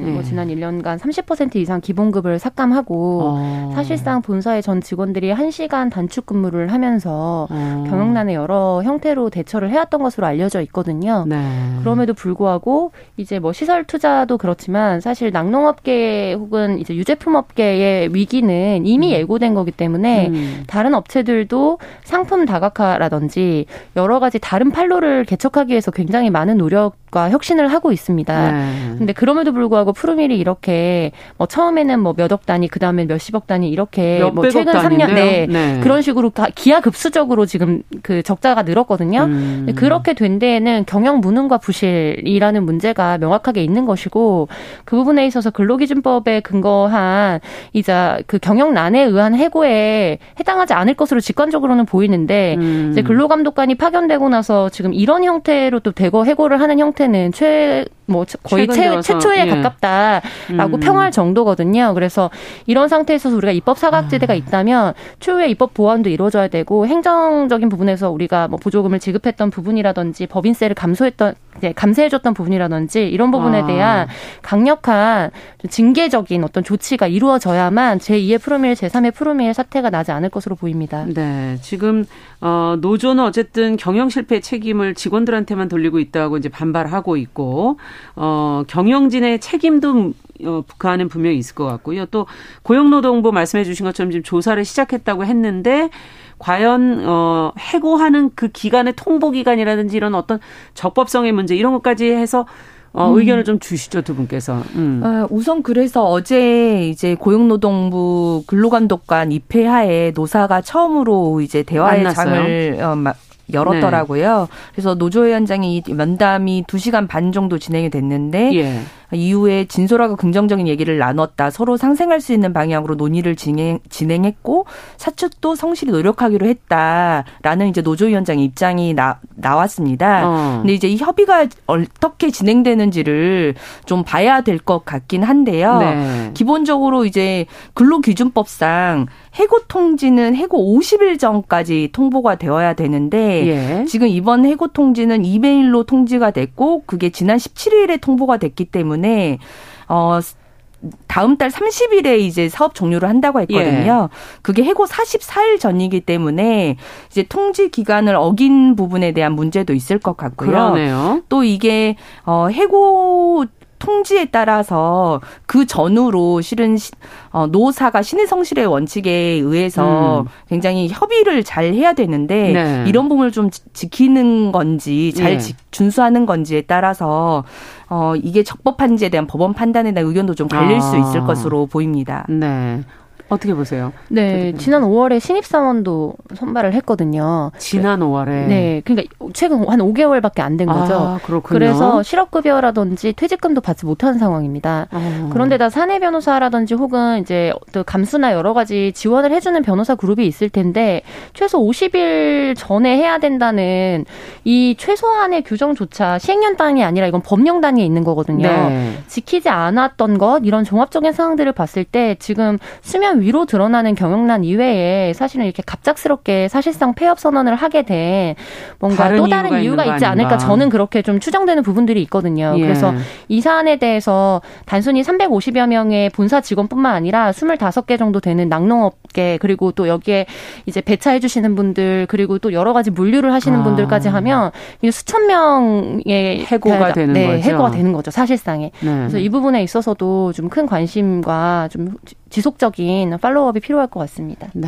네. 뭐 지난 1년간 30% 이상 기본급을 삭감하고 어. 사실상 본사의 전 직원들이 1시간 단축 근무를 하면서 어. 경영난의 여러 형태로 대처를 해왔던 것으로 알려져 있거든요. 네. 그럼에도 불구하고 이제 뭐 시설 투자도 그렇지만 사실 낙농업계 혹은 이제 유제품 업계의 위기는 이미 음. 예고된 거기 때문에 음. 다른 업체들도 상품 다각화라든지 여러 가지 다른 판로를 개척하기 위해서 굉장히 많은 노력 과 혁신을 하고 있습니다. 네. 근데 그럼에도 불구하고 푸르밀이 이렇게 뭐 처음에는 뭐 몇 억 단위, 그 다음에 몇십억 단위 이렇게 뭐 최근 3년 내 네. 그런 식으로 기하급수적으로 지금 그 적자가 늘었거든요. 음. 그렇게 된 데에는 경영 무능과 부실이라는 문제가 명 명확하게 있는 것이고 그 부분에 있어서 근로기준법에 근거한 이자 그 경영난에 의한 해고에 해당하지 않을 것으로 직관적으로는 보이는데 음. 이제 근로감독관이 파견되고 나서 지금 이런 형태로 또 대거 해고를 하는 형태 는 최 뭐 거의 최, 최초에 예. 가깝다라고 음. 평할 정도거든요. 그래서 이런 상태에서 우리가 입법 사각지대가 아. 있다면 추후에 입법 보완도 이루어져야 되고 행정적인 부분에서 우리가 뭐 보조금을 지급했던 부분이라든지 법인세를 감소했던 감세해줬던 부분이라든지 이런 부분에 아. 대한 강력한 징계적인 어떤 조치가 이루어져야만 제2의 프로밀, 제3의 프로밀 사태가 나지 않을 것으로 보입니다. 네, 지금 어, 노조는 어쨌든 경영 실패 책임을 직원들한테만 돌리고 있다고 이제 반발하고 있고. 어, 경영진의 책임도 어, 북한은 분명히 있을 것 같고요. 또 고용노동부 말씀해 주신 것처럼 지금 조사를 시작했다고 했는데 과연 어 해고하는 그 기간의 통보 기간이라든지 이런 어떤 적법성의 문제 이런 것까지 해서 어, 음. 의견을 좀 주시죠 두 분께서. 음. 어, 우선 그래서 어제 이제 고용노동부 근로감독관 입회하에 노사가 처음으로 이제 대화의 만났어요? 장을 어, 열었더라고요. 네. 그래서 노조 위원장이 면담이 2시간 반 정도 진행이 됐는데 예. 이후에 진솔하고 긍정적인 얘기를 나눴다. 서로 상생할 수 있는 방향으로 논의를 진행, 진행했고 사측도 성실히 노력하기로 했다라는 이제 노조위원장의 입장이 나, 나왔습니다. 어. 근데 이제 이 협의가 어떻게 진행되는지를 좀 봐야 될 것 같긴 한데요. 네. 기본적으로 이제 근로기준법상 해고 통지는 해고 50일 전까지 통보가 되어야 되는데 예. 지금 이번 해고 통지는 이메일로 통지가 됐고 그게 지난 17일에 통보가 됐기 때문에 어 다음 달 30일에 이제 사업 종료를 한다고 했거든요. 예. 그게 해고 44일 전이기 때문에 이제 통지 기간을 어긴 부분에 대한 문제도 있을 것 같고요. 그러네요. 또 이게 어 해고 통지에 따라서 그 전후로 실은 어, 노사가 신의 성실의 원칙에 의해서 음. 굉장히 협의를 잘 해야 되는데 네. 이런 부분을 좀 지키는 건지 잘 네. 준수하는 건지에 따라서 어, 이게 적법한지에 대한 법원 판단에 대한 의견도 좀 갈릴 아. 수 있을 것으로 보입니다. 네. 어떻게 보세요? 네, 지난 5월에 신입사원도 선발을 했거든요. 지난 5월에? 네, 그러니까 최근 한 5개월밖에 안 된 거죠. 아, 그렇군요. 그래서 실업급여라든지 퇴직금도 받지 못한 상황입니다. 아. 그런데다 사내 변호사라든지 혹은 이제 또 감수나 여러 가지 지원을 해주는 변호사 그룹이 있을 텐데 최소 50일 전에 해야 된다는 이 최소한의 규정조차 시행령 단위 아니라 이건 법령 단위에 있는 거거든요. 네. 지키지 않았던 것 이런 종합적인 상황들을 봤을 때 지금 수면 위로 드러나는 경영난 이외에 사실은 이렇게 갑작스럽게 사실상 폐업 선언을 하게 된 뭔가 다른 또 다른 이유가, 이유가 있지 않을까 저는 그렇게 좀 추정되는 부분들이 있거든요. 예. 그래서 이 사안에 대해서 단순히 350여 명의 본사 직원뿐만 아니라 25개 정도 되는 낙농업계 그리고 또 여기에 이제 배차해 주시는 분들 그리고 또 여러 가지 물류를 하시는 아. 분들까지 하면 수천 명의 해고가 네, 되는 네, 거죠. 해고가 되는 거죠. 사실상에. 네. 그래서 이 부분에 있어서도 좀 큰 관심과 좀 지속적인 팔로우업이 필요할 것 같습니다. 네.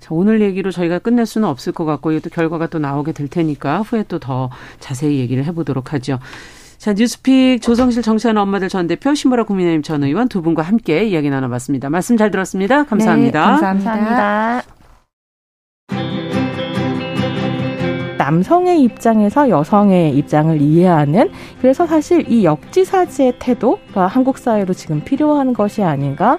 자, 오늘 얘기로 저희가 끝낼 수는 없을 것 같고 이것도 결과가 또 나오게 될 테니까 후에 또 더 자세히 얘기를 해보도록 하죠. 자, 뉴스픽 조성실 정치하는 엄마들 전 대표 신보라 국민의힘 전 의원 두 분과 함께 이야기 나눠봤습니다. 말씀 잘 들었습니다. 감사합니다. 네, 감사합니다. 남성의 입장에서 여성의 입장을 이해하는 그래서 사실 이 역지사지의 태도가 한국 사회로 지금 필요한 것이 아닌가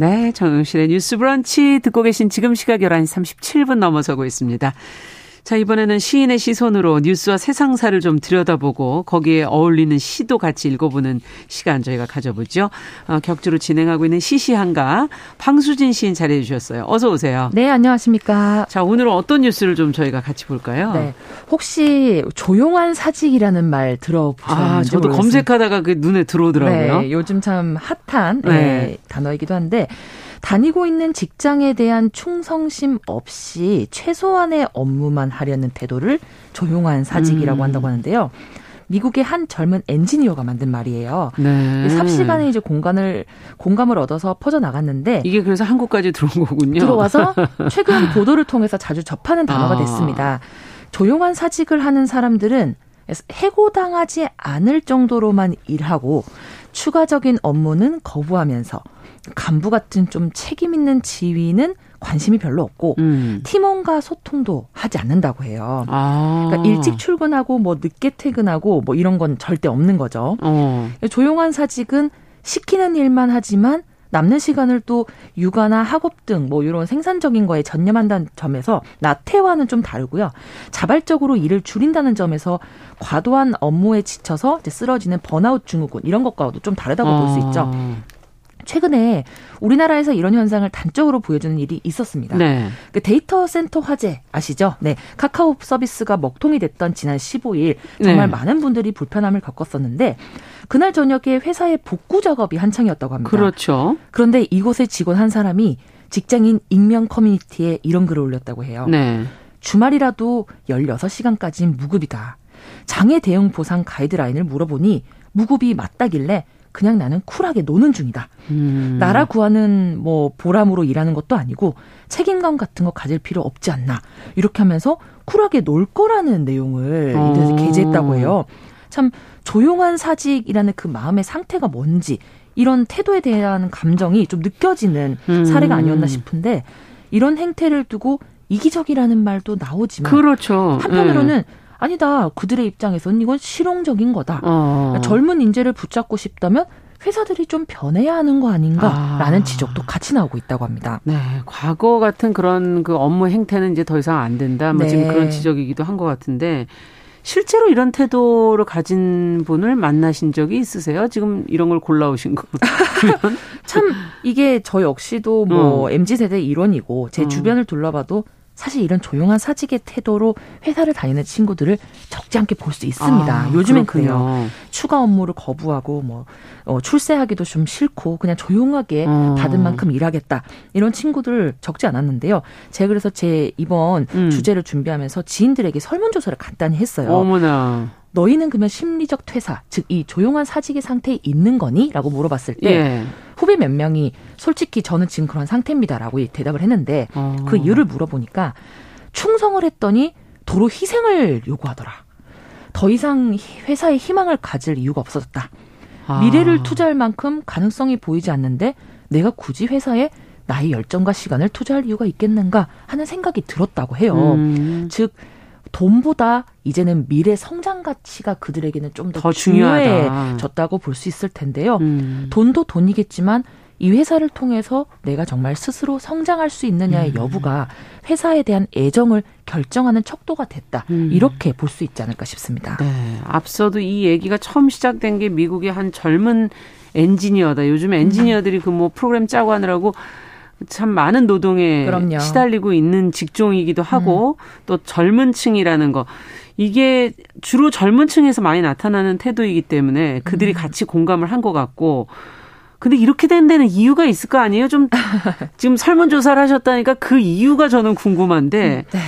네, 정영실의 뉴스 브런치 듣고 계신 지금 시각 11시 37분 넘어서고 있습니다. 자, 이번에는 시인의 시선으로 뉴스와 세상사를 좀 들여다보고 거기에 어울리는 시도 같이 읽어보는 시간 저희가 가져보죠. 어, 격주로 진행하고 있는 시시한가 방수진 시인 자리해 주셨어요. 어서 오세요. 네, 안녕하십니까. 자, 오늘은 어떤 뉴스를 좀 저희가 같이 볼까요? 네. 혹시 조용한 사직이라는 말 들어보셨는지 아, 저도 모르겠어요. 검색하다가 그 눈에 들어오더라고요. 네, 요즘 참 핫한 네. 네, 단어이기도 한데 다니고 있는 직장에 대한 충성심 없이 최소한의 업무만 하려는 태도를 조용한 사직이라고 음. 한다고 하는데요. 미국의 한 젊은 엔지니어가 만든 말이에요. 네. 삽시간에 이제 공간을 공감을 얻어서 퍼져 나갔는데 이게 그래서 한국까지 들어온 거군요. 들어와서 최근 보도를 통해서 자주 접하는 단어가 아. 됐습니다. 조용한 사직을 하는 사람들은 해고당하지 않을 정도로만 일하고 추가적인 업무는 거부하면서 간부 같은 좀 책임 있는 지위는 관심이 별로 없고 음. 팀원과 소통도 하지 않는다고 해요. 아. 그러니까 일찍 출근하고 뭐 늦게 퇴근하고 뭐 이런 건 절대 없는 거죠. 어. 조용한 사직은 시키는 일만 하지만 남는 시간을 또 육아나 학업 등 뭐 이런 생산적인 거에 전념한다는 점에서 나태와는 좀 다르고요. 자발적으로 일을 줄인다는 점에서 과도한 업무에 지쳐서 쓰러지는 번아웃 증후군 이런 것과도 좀 다르다고 어. 볼수 있죠. 최근에 우리나라에서 이런 현상을 단적으로 보여주는 일이 있었습니다. 네. 그 데이터 센터 화재 아시죠? 네. 카카오 서비스가 먹통이 됐던 지난 15일 정말 네. 많은 분들이 불편함을 겪었었는데 그날 저녁에 회사의 복구 작업이 한창이었다고 합니다. 그렇죠. 그런데 이곳의 직원 한 사람이 직장인 익명 커뮤니티에 이런 글을 올렸다고 해요. 네. 주말이라도 16시간까지는 무급이다. 장애 대응 보상 가이드라인을 물어보니 무급이 맞다길래 그냥 나는 쿨하게 노는 중이다. 음. 나라 구하는 뭐 보람으로 일하는 것도 아니고 책임감 같은 거 가질 필요 없지 않나. 이렇게 하면서 쿨하게 놀 거라는 내용을 어. 게재했다고 해요. 참 조용한 사직이라는 그 마음의 상태가 뭔지 이런 태도에 대한 감정이 좀 느껴지는 음. 사례가 아니었나 싶은데 이런 행태를 두고 이기적이라는 말도 나오지만 그렇죠. 한편으로는 네. 아니다. 그들의 입장에서는 이건 실용적인 거다. 어. 젊은 인재를 붙잡고 싶다면 회사들이 좀 변해야 하는 거 아닌가라는 아. 지적도 같이 나오고 있다고 합니다. 네, 과거 같은 그런 그 업무 행태는 이제 더 이상 안 된다. 뭐 네. 지금 그런 지적이기도 한 것 같은데 실제로 이런 태도를 가진 분을 만나신 적이 있으세요? 지금 이런 걸 골라오신 거. 참 이게 저 역시도 뭐 어. mz 세대 일원이고 제 어. 주변을 둘러봐도 사실 이런 조용한 사직의 태도로 회사를 다니는 친구들을 적지 않게 볼 수 있습니다. 아, 요즘엔 그렇군요. 그래요. 추가 업무를 거부하고 뭐 어, 출세하기도 좀 싫고 그냥 조용하게 어. 받은 만큼 일하겠다 이런 친구들 적지 않았는데요. 제가 그래서 제 이번 음. 주제를 준비하면서 지인들에게 설문조사를 간단히 했어요. 어머나. 너희는 그러면 심리적 퇴사, 즉 이 조용한 사직의 상태에 있는 거니? 라고 물어봤을 때 예. 후배 몇 명이 솔직히 저는 지금 그런 상태입니다라고 대답을 했는데 어. 그 이유를 물어보니까 충성을 했더니 도로 희생을 요구하더라. 더 이상 회사에 희망을 가질 이유가 없어졌다. 아. 미래를 투자할 만큼 가능성이 보이지 않는데 내가 굳이 회사에 나의 열정과 시간을 투자할 이유가 있겠는가 하는 생각이 들었다고 해요. 음. 즉 돈보다 이제는 미래 성장 가치가 그들에게는 좀더 중요해졌다고 볼 수 있을 텐데요. 음. 돈도 돈이겠지만 이 회사를 통해서 내가 정말 스스로 성장할 수 있느냐의 음. 여부가 회사에 대한 애정을 결정하는 척도가 됐다. 음. 이렇게 볼 수 있지 않을까 싶습니다. 네. 앞서도 이 얘기가 처음 시작된 게 미국의 한 젊은 엔지니어다. 요즘 엔지니어들이 그 뭐 프로그램 짜고 하느라고 참 많은 노동에 그럼요. 시달리고 있는 직종이기도 하고 음. 또 젊은 층이라는 거 이게 주로 젊은 층에서 많이 나타나는 태도이기 때문에 그들이 음. 같이 공감을 한 것 같고 근데 이렇게 된 데는 이유가 있을 거 아니에요? 좀 지금 설문조사를 하셨다니까 그 이유가 저는 궁금한데 네.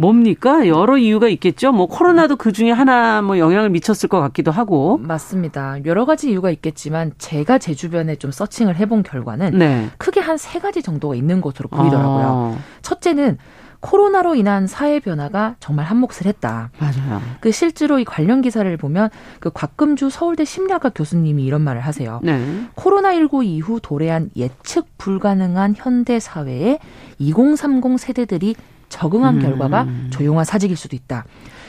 뭡니까? 여러 이유가 있겠죠. 뭐 코로나도 그 중에 하나 뭐 영향을 미쳤을 것 같기도 하고. 맞습니다. 여러 가지 이유가 있겠지만 제가 제 주변에 좀 서칭을 해본 결과는 네. 크게 한 세 가지 정도가 있는 것으로 보이더라고요. 어. 첫째는 코로나로 인한 사회 변화가 정말 한몫을 했다. 맞아요. 그 실제로 이 관련 기사를 보면 그 곽금주 서울대 심리학과 교수님이 이런 말을 하세요. 네. 코로나19 이후 도래한 예측 불가능한 현대 사회에 2030 세대들이 적응한 음. 결과가 조용한 사직일 수도 있다.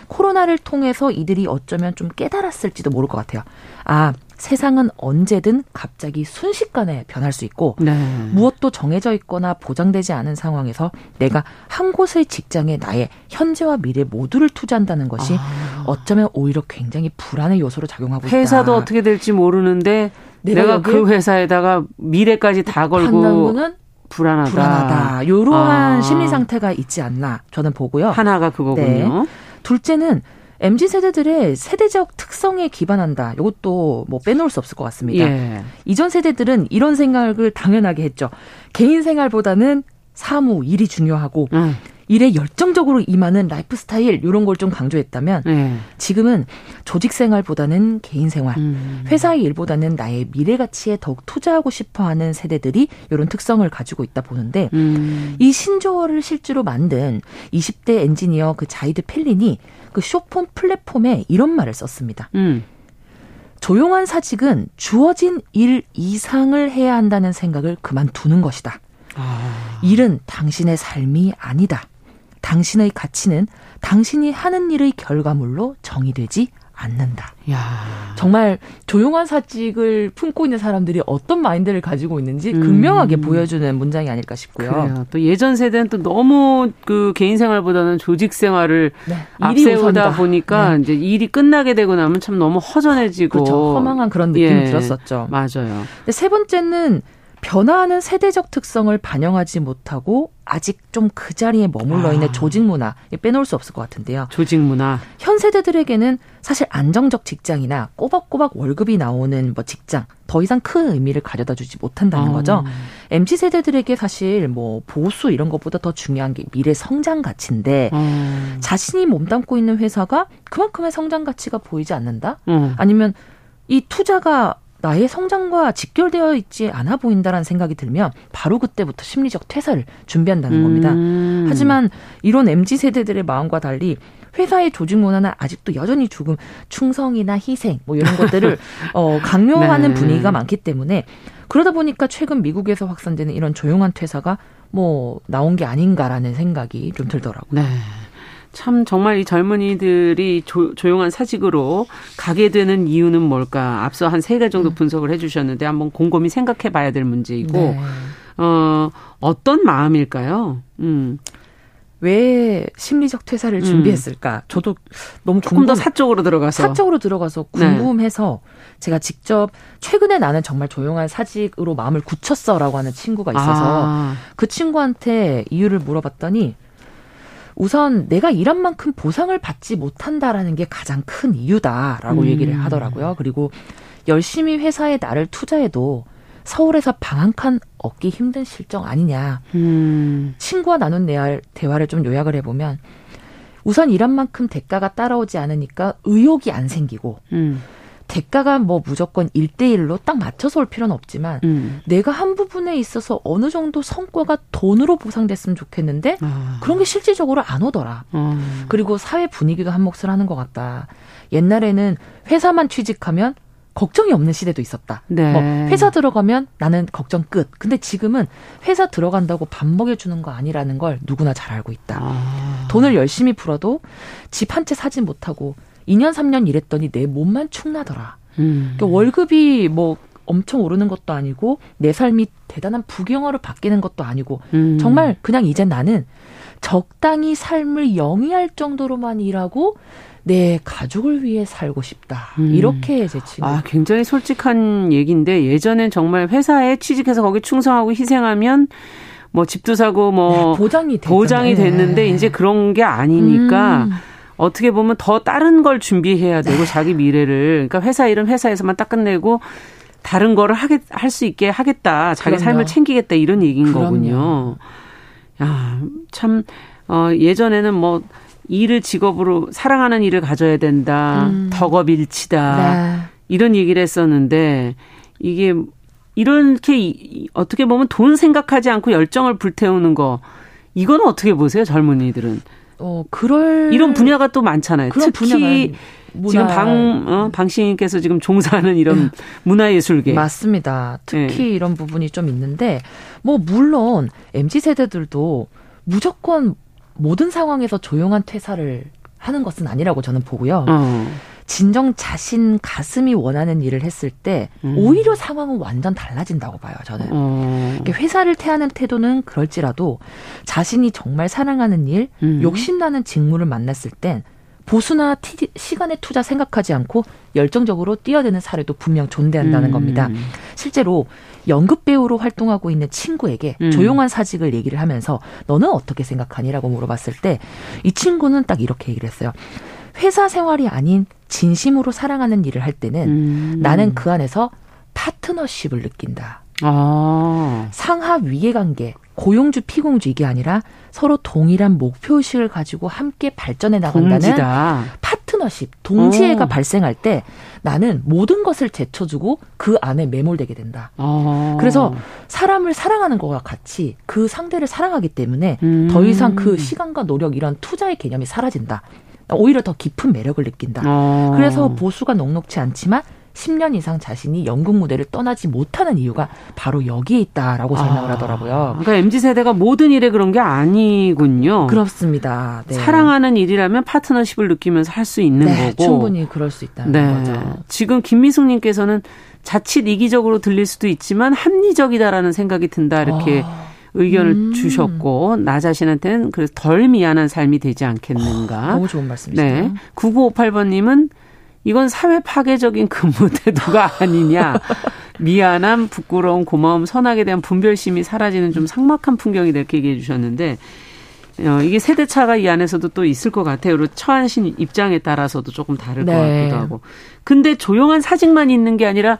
코로나를 통해서 이들이 어쩌면 좀 깨달았을지도 모를 것 같아요. 아, 세상은 언제든 갑자기 순식간에 변할 수 있고 네. 무엇도 정해져 있거나 보장되지 않은 상황에서 내가 한 곳의 직장에 나의 현재와 미래 모두를 투자한다는 것이 아. 어쩌면 오히려 굉장히 불안의 요소로 작용하고 있다. 회사도 어떻게 될지 모르는데 내가, 내가 그 회사에다가 미래까지 다 걸고 불안하다. 불안하다. 이러한 아. 심리 상태가 있지 않나 저는 보고요. 하나가 그거군요. 네. 둘째는 MZ 세대들의 세대적 특성에 기반한다. 이것도 뭐 빼놓을 수 없을 것 같습니다. 예. 이전 세대들은 이런 생각을 당연하게 했죠. 개인 생활보다는 사무, 일이 중요하고 음. 일에 열정적으로 임하는 라이프 스타일 이런 걸 좀 강조했다면 네. 지금은 조직 생활보다는 개인 생활, 음. 회사의 일보다는 나의 미래 가치에 더욱 투자하고 싶어 하는 세대들이 이런 특성을 가지고 있다 보는데 음. 이 신조어를 실제로 만든 20대 엔지니어 그 자이드 펠린이 그 쇼폰 플랫폼에 이런 말을 썼습니다. 음. 조용한 사직은 주어진 일 이상을 해야 한다는 생각을 그만두는 것이다. 아. 일은 당신의 삶이 아니다. 당신의 가치는 당신이 하는 일의 결과물로 정의되지 않는다. 야. 정말 조용한 사직을 품고 있는 사람들이 어떤 마인드를 가지고 있는지 음. 극명하게 보여주는 문장이 아닐까 싶고요. 그래요. 또 예전 세대는 또 너무 그 개인 생활보다는 조직 생활을 네. 앞세우다 보니까 네. 이제 일이 끝나게 되고 나면 참 너무 허전해지고 그렇죠. 허망한 그런 느낌이 예. 들었었죠. 맞아요. 세 번째는 변화하는 세대적 특성을 반영하지 못하고 아직 좀 그 자리에 머물러 있는 아. 조직 문화 빼놓을 수 없을 것 같은데요. 조직 문화. 현 세대들에게는 사실 안정적 직장이나 꼬박꼬박 월급이 나오는 뭐 직장 더 이상 큰 의미를 가져다 주지 못한다는 어. 거죠. MZ 세대들에게 사실 뭐 보수 이런 것보다 더 중요한 게 미래 성장 가치인데 어. 자신이 몸담고 있는 회사가 그만큼의 성장 가치가 보이지 않는다? 어. 아니면 이 투자가 나의 성장과 직결되어 있지 않아 보인다라는 생각이 들면 바로 그때부터 심리적 퇴사를 준비한다는 겁니다. 음. 하지만 이런 MZ 세대들의 마음과 달리 회사의 조직 문화는 아직도 여전히 조금 충성이나 희생 뭐 이런 것들을 어 강요하는 네. 분위기가 많기 때문에 그러다 보니까 최근 미국에서 확산되는 이런 조용한 퇴사가 뭐 나온 게 아닌가라는 생각이 좀 들더라고요. 네. 참 정말 이 젊은이들이 조, 조용한 사직으로 가게 되는 이유는 뭘까? 앞서 한세 가지 정도 음. 분석을 해주셨는데 한번 곰곰이 생각해 봐야 될 문제이고 네. 어 어떤 마음일까요? 음. 왜 심리적 퇴사를 음. 준비했을까? 저도 너무 조금 궁금... 더 사적으로 들어가서 사적으로 들어가서 네. 궁금해서 네. 제가 직접 최근에 나는 정말 조용한 사직으로 마음을 굳혔어라고 하는 친구가 있어서 아. 그 친구한테 이유를 물어봤더니 우선 내가 일한 만큼 보상을 받지 못한다라는 게 가장 큰 이유다라고 음. 얘기를 하더라고요. 그리고 열심히 회사에 나를 투자해도 서울에서 방 한 칸 얻기 힘든 실정 아니냐. 음. 친구와 나눈 대화를 좀 요약을 해보면 우선 일한 만큼 대가가 따라오지 않으니까 의욕이 안 생기고 음. 대가가 뭐 무조건 일대일로딱 맞춰서 올 필요는 없지만 음. 내가 한 부분에 있어서 어느 정도 성과가 돈으로 보상됐으면 좋겠는데 아. 그런 게 실질적으로 안 오더라. 아. 그리고 사회 분위기가 한 몫을 하는 것 같다. 옛날에는 회사만 취직하면 걱정이 없는 시대도 있었다. 네. 뭐 회사 들어가면 나는 걱정 끝. 근데 지금은 회사 들어간다고 밥 먹여주는 거 아니라는 걸 누구나 잘 알고 있다. 아. 돈을 열심히 풀어도 집 한 채 사지 못하고 2년 3년 일했더니 내 몸만 축나더라. 음. 그러니까 월급이 뭐 엄청 오르는 것도 아니고 내 삶이 대단한 부경화로 바뀌는 것도 아니고 음. 정말 그냥 이제 나는 적당히 삶을 영위할 정도로만 일하고 내 가족을 위해 살고 싶다. 음. 이렇게 제 친구. 아, 굉장히 솔직한 얘기인데 예전엔 정말 회사에 취직해서 거기 충성하고 희생하면 뭐 집도 사고 뭐 네, 보장이 보장이 됐는데 네. 이제 그런 게 아니니까 음. 어떻게 보면 더 다른 걸 준비해야 되고 네. 자기 미래를 그러니까 회사 일은 회사에서만 딱 끝내고 다른 거를 하겠 할수 있게 하겠다. 자기 그럼요. 삶을 챙기겠다 이런 얘기인 그럼요. 거군요. 야, 참 어, 예전에는 뭐 일을 직업으로 사랑하는 일을 가져야 된다. 음. 덕업일치다. 네. 이런 얘기를 했었는데 이게 이렇게 어떻게 보면 돈 생각하지 않고 열정을 불태우는 거 이건 어떻게 보세요 젊은이들은? 어, 그럴 이런 분야가 또 많잖아요. 특히 지금 방, 어, 방신님께서 지금 종사하는 이런 네. 문화예술계. 맞습니다. 특히 네. 이런 부분이 좀 있는데, 뭐, 물론, MZ세대들도 무조건 모든 상황에서 조용한 퇴사를 하는 것은 아니라고 저는 보고요. 어. 진정 자신 가슴이 원하는 일을 했을 때 음. 오히려 상황은 완전 달라진다고 봐요. 저는 어. 회사를 태하는 태도는 그럴지라도 자신이 정말 사랑하는 일, 음. 욕심나는 직무를 만났을 땐 보수나 티, 시간의 투자 생각하지 않고 열정적으로 뛰어드는 사례도 분명 존재한다는 음. 겁니다. 실제로 연극 배우로 활동하고 있는 친구에게 음. 조용한 사직을 얘기를 하면서 너는 어떻게 생각하니라고 물어봤을 때 이 친구는 딱 이렇게 얘기를 했어요. 회사 생활이 아닌 진심으로 사랑하는 일을 할 때는 음. 나는 그 안에서 파트너십을 느낀다. 아. 상하 위계 관계, 고용주 피공주 이게 아니라 서로 동일한 목표 의식을 가지고 함께 발전해 나간다는 동지다. 파트너십, 동지애가 오. 발생할 때 나는 모든 것을 제쳐주고 그 안에 매몰되게 된다. 아. 그래서 사람을 사랑하는 것과 같이 그 상대를 사랑하기 때문에 음. 더 이상 그 시간과 노력 이런 투자의 개념이 사라진다. 오히려 더 깊은 매력을 느낀다. 어. 그래서 보수가 녹록치 않지만 10년 이상 자신이 연극 무대를 떠나지 못하는 이유가 바로 여기에 있다라고 설명을 아, 하더라고요. 그러니까 MZ 세대가 모든 일에 그런 게 아니군요. 그렇습니다. 네. 사랑하는 일이라면 파트너십을 느끼면서 할 수 있는 네, 거고 충분히 그럴 수 있다는 네. 거죠. 지금 김미숙님께서는 자칫 이기적으로 들릴 수도 있지만 합리적이다라는 생각이 든다 이렇게. 아. 의견을 음. 주셨고 나 자신한테는 그래서 덜 미안한 삶이 되지 않겠는가. 어, 너무 좋은 말씀이시죠. 네. 9958번님은 이건 사회 파괴적인 근무 태도가 아니냐. 미안함, 부끄러움, 고마움, 선악에 대한 분별심이 사라지는 좀 삭막한 풍경이 이렇게 얘기해 주셨는데 어, 이게 세대 차가 이 안에서도 또 있을 것 같아요. 그리고 처하신 입장에 따라서도 조금 다를 네. 것 같기도 하고. 근데 조용한 사직만 있는 게 아니라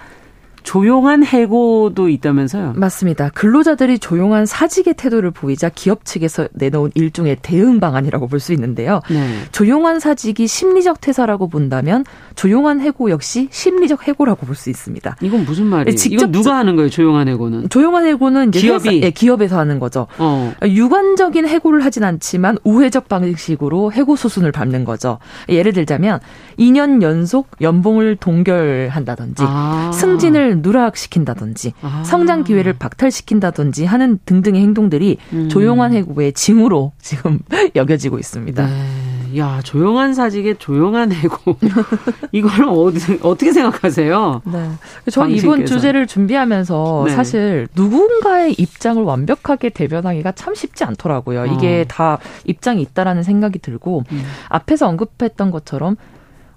조용한 해고도 있다면서요? 맞습니다. 근로자들이 조용한 사직의 태도를 보이자 기업 측에서 내놓은 일종의 대응 방안이라고 볼 수 있는데요. 네. 조용한 사직이 심리적 퇴사라고 본다면 조용한 해고 역시 심리적 해고라고 볼 수 있습니다. 이건 무슨 말이에요? 직접 이건 누가 하는 거예요? 조용한 해고는? 조용한 해고는 이제 기업이 회사, 예, 기업에서 하는 거죠. 어. 유관적인 해고를 하진 않지만 우회적 방식으로 해고 수순을 밟는 거죠. 예를 들자면 2년 연속 연봉을 동결한다든지 아. 승진을 누락시킨다든지 아. 성장 기회를 박탈시킨다든지 하는 등등의 행동들이 음. 조용한 해고의 징후로 지금 여겨지고 있습니다. 네. 야 조용한 사직에 조용한 해고 이걸 어디, 어떻게 생각하세요? 네, 저는 이번 주제를 준비하면서 네. 사실 누군가의 입장을 완벽하게 대변하기가 참 쉽지 않더라고요. 이게 어. 다 입장이 있다라는 생각이 들고 음. 앞에서 언급했던 것처럼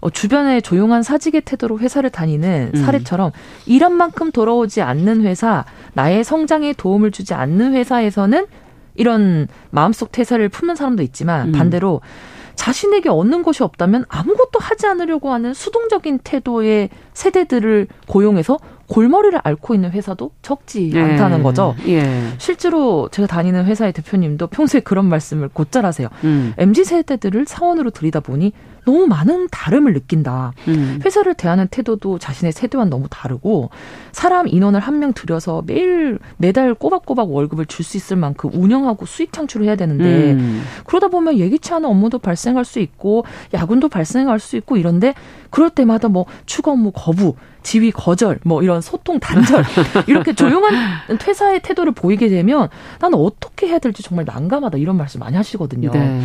어, 주변에 조용한 사직의 태도로 회사를 다니는 음. 사례처럼 일한 만큼 돌아오지 않는 회사, 나의 성장에 도움을 주지 않는 회사에서는 이런 마음속 퇴사를 품는 사람도 있지만 음. 반대로 자신에게 얻는 것이 없다면 아무것도 하지 않으려고 하는 수동적인 태도의 세대들을 고용해서 골머리를 앓고 있는 회사도 적지 예. 않다는 거죠. 예. 실제로 제가 다니는 회사의 대표님도 평소에 그런 말씀을 곧잘 하세요. 음. MZ 세대들을 사원으로 들이다 보니 너무 많은 다름을 느낀다. 음. 회사를 대하는 태도도 자신의 세대와 너무 다르고 사람 인원을 한 명 들여서 매일 매달 꼬박꼬박 월급을 줄 수 있을 만큼 운영하고 수익 창출을 해야 되는데 음. 그러다 보면 예기치 않은 업무도 발생할 수 있고 야근도 발생할 수 있고 이런데 그럴 때마다 뭐 추가 업무 거부, 지위 거절, 뭐 이런 소통 단절 이렇게 조용한 퇴사의 태도를 보이게 되면 나는 어떻게 해야 될지 정말 난감하다 이런 말씀 많이 하시거든요. 네.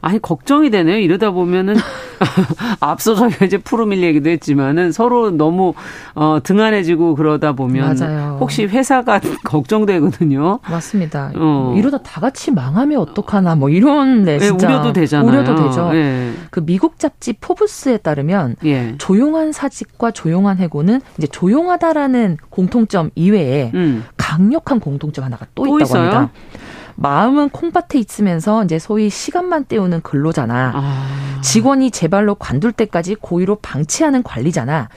아니 걱정이 되네요. 이러다 보면은 앞서 저희가 이제 푸르밀 얘기도 했지만은 서로 너무 어 등한해지고 그러다 보면 맞아요. 혹시 회사가 걱정되거든요. 맞습니다. 어. 이러다 다 같이 망하면 어떡하나 뭐 이런 네, 진짜 네, 우려도 되잖아요. 우려도 되죠. 네. 그 미국 잡지 포브스에 따르면 예. 조용한 사직과 조용한 해고는 이제 조용하다라는 공통점 이외에 음. 강력한 공통점 하나가 또, 또 있다고 있어요? 합니다. 마음은 콩밭에 있으면서 이제 소위 시간만 때우는 근로잖아. 아. 직원이 제발로 관둘 때까지 고의로 방치하는 관리잖아.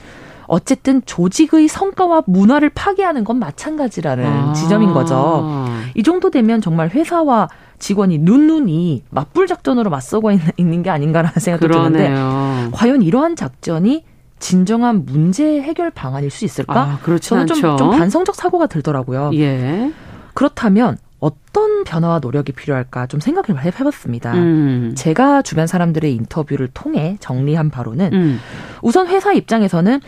어쨌든 조직의 성과와 문화를 파괴하는 건 마찬가지라는 아. 지점인 거죠. 이 정도 되면 정말 회사와 직원이 눈눈이 맞불 작전으로 맞서고 있는, 있는 게 아닌가라는 생각도 그러네요. 드는데 과연 이러한 작전이 진정한 문제 해결 방안일 수 있을까? 아, 저는 좀, 좀 반성적 사고가 들더라고요. 예. 그렇다면 어떤 변화와 노력이 필요할까 좀 생각을 해봤습니다. 음. 제가 주변 사람들의 인터뷰를 통해 정리한 바로는 음. 우선 회사 입장에서는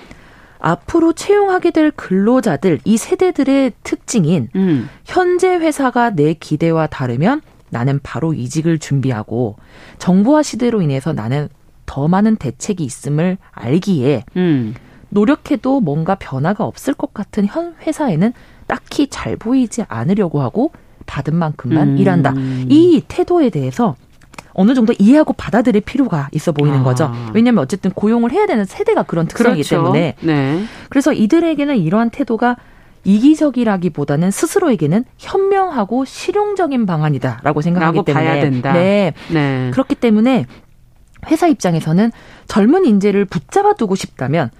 앞으로 채용하게 될 근로자들 이 세대들의 특징인 음. 현재 회사가 내 기대와 다르면 나는 바로 이직을 준비하고 정보화 시대로 인해서 나는 더 많은 대책이 있음을 알기에 음. 노력해도 뭔가 변화가 없을 것 같은 현 회사에는 딱히 잘 보이지 않으려고 하고 받은 만큼만 음. 일한다. 이 태도에 대해서 어느 정도 이해하고 받아들일 필요가 있어 보이는 아. 거죠. 왜냐하면 어쨌든 고용을 해야 되는 세대가 그런 특성이기 그렇죠. 때문에. 네. 그래서 이들에게는 이러한 태도가 이기적이라기보다는 스스로에게는 현명하고 실용적인 방안이다라고 생각하기 때문에 네. 네. 그렇기 때문에 회사 입장에서는 젊은 인재를 붙잡아 두고 싶다면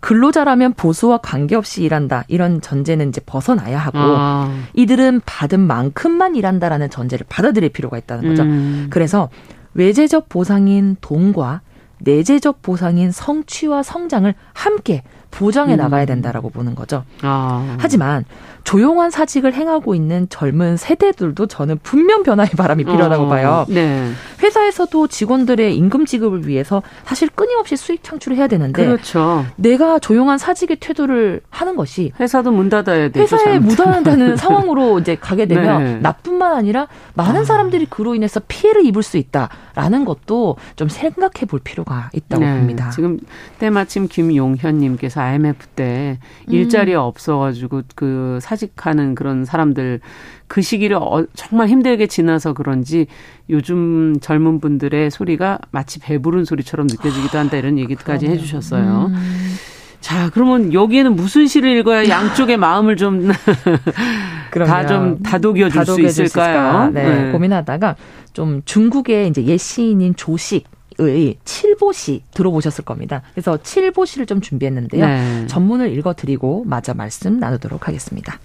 근로자라면 보수와 관계없이 일한다 이런 전제는 이제 벗어나야 하고 아. 이들은 받은 만큼만 일한다라는 전제를 받아들일 필요가 있다는 거죠. 음. 그래서 외재적 보상인 돈과 내재적 보상인 성취와 성장을 함께 보장해 음. 나가야 된다라고 보는 거죠. 아. 하지만 조용한 사직을 행하고 있는 젊은 세대들도 저는 분명 변화의 바람이 필요하다고 어. 봐요. 네. 회사에서도 직원들의 임금 지급을 위해서 사실 끊임없이 수익 창출을 해야 되는데 그렇죠. 내가 조용한 사직의 태도를 하는 것이 회사도 문 닫아야 되죠. 회사에 묻어난다는 상황으로 이제 가게 되면 네. 나뿐만 아니라 많은 아. 사람들이 그로 인해서 피해를 입을 수 있다라는 것도 좀 생각해 볼 필요가 있다고 네. 봅니다. 지금 때마침 김용현 님께서 IMF 때 음. 일자리 없어 가지고 그 사 직하는 그런 사람들 그 시기를 어, 정말 힘들게 지나서 그런지 요즘 젊은 분들의 소리가 마치 배부른 소리처럼 느껴지기도 한다 이런 얘기까지 그 해주셨어요. 음. 자, 그러면 여기에는 무슨 시를 읽어야 양쪽의 마음을 좀 다 좀 다독여 줄 수 있을까요? 네, 네, 고민하다가 좀 중국의 이제 옛 시인인 조식 조식의 칠보시 들어보셨을 겁니다. 그래서 칠보시를 좀 준비했는데요. 네. 전문을 읽어드리고 마저 말씀 나누도록 하겠습니다.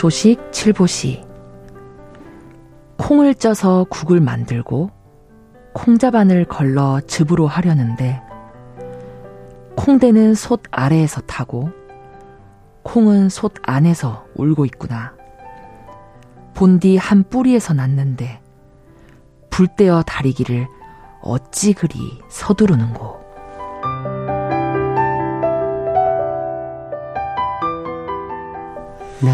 조식 칠보시 콩을 쪄서 국을 만들고 콩자반을 걸러 즙으로 하려는데 콩대는 솥 아래에서 타고 콩은 솥 안에서 울고 있구나. 본디 한 뿌리에서 났는데 불 떼어 다리기를 어찌 그리 서두르는고. 네.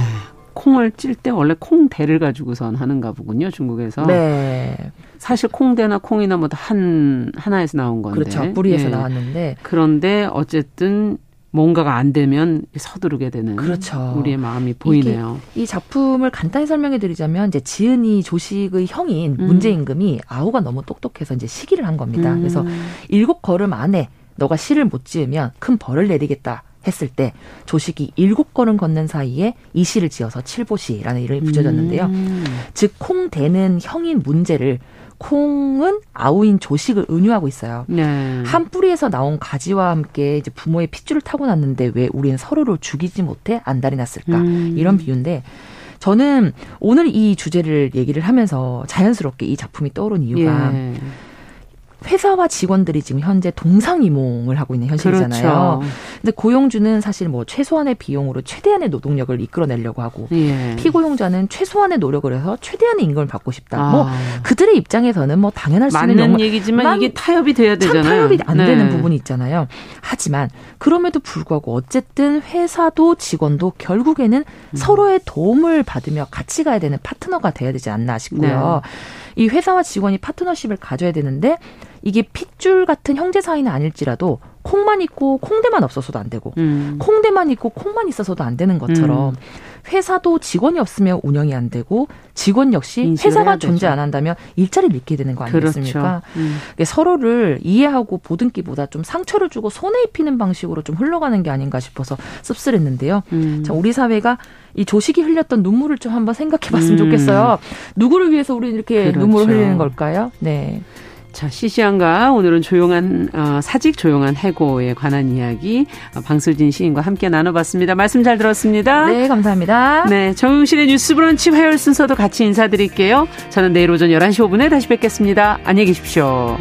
콩을 찔 때 원래 콩대를 가지고선 하는가 보군요, 중국에서. 네. 사실 콩대나 콩이나 뭐한 하나에서 나온 건데. 그렇죠. 뿌리에서 예. 나왔는데. 그런데 어쨌든 뭔가가 안 되면 서두르게 되는 그렇죠. 우리의 마음이 보이네요. 이 작품을 간단히 설명해 드리자면 이제 지은이 조식의 형인 음. 문제 임금이 아우가 너무 똑똑해서 이제 시기를 한 겁니다. 음. 그래서 일곱 걸음 안에 너가 시를 못 지으면 큰 벌을 내리겠다. 했을 때 조식이 일곱 걸음 걷는 사이에 이 시를 지어서 칠보시라는 이름이 붙여졌는데요. 음. 즉 콩대는 형인 문제를 콩은 아우인 조식을 은유하고 있어요. 네. 한 뿌리에서 나온 가지와 함께 이제 부모의 핏줄을 타고 났는데 왜 우리는 서로를 죽이지 못해 안달이 났을까? 음. 이런 비유인데 저는 오늘 이 주제를 얘기를 하면서 자연스럽게 이 작품이 떠오른 이유가 예. 회사와 직원들이 지금 현재 동상이몽을 하고 있는 현실이잖아요. 그렇죠. 근데 고용주는 사실 뭐 최소한의 비용으로 최대한의 노동력을 이끌어내려고 하고 예. 피고용자는 최소한의 노력을 해서 최대한의 임금을 받고 싶다. 아. 뭐 그들의 입장에서는 뭐 당연할 수 있는 맞는 얘기지만 이게 타협이 돼야 되잖아요. 타협이 안 네. 되는 부분이 있잖아요. 하지만 그럼에도 불구하고 어쨌든 회사도 직원도 결국에는 음. 서로의 도움을 받으며 같이 가야 되는 파트너가 돼야 되지 않나 싶고요. 네. 이 회사와 직원이 파트너십을 가져야 되는데 이게 핏줄 같은 형제 사이는 아닐지라도 콩만 있고 콩대만 없어서도 안 되고 음. 콩대만 있고 콩만 있어서도 안 되는 것처럼 음. 회사도 직원이 없으면 운영이 안 되고 직원 역시 회사가 존재 안 한다면 일자리를 잃게 되는 거 아니겠습니까? 그렇죠. 음. 서로를 이해하고 보듬기보다 좀 상처를 주고 손에 입히는 방식으로 좀 흘러가는 게 아닌가 싶어서 씁쓸했는데요. 음. 자, 우리 사회가 이 조식이 흘렸던 눈물을 좀 한번 생각해 봤으면 음. 좋겠어요. 누구를 위해서 우리 이렇게 그렇죠. 눈물을 흘리는 걸까요? 네. 자, 시시한가 오늘은 조용한 어, 사직 조용한 해고에 관한 이야기 어, 방슬진 시인과 함께 나눠봤습니다. 말씀 잘 들었습니다. 네, 감사합니다. 네, 정용실의 뉴스브런치 화요일 순서도 같이 인사드릴게요. 저는 내일 오전 11시 5분에 다시 뵙겠습니다. 안녕히 계십시오.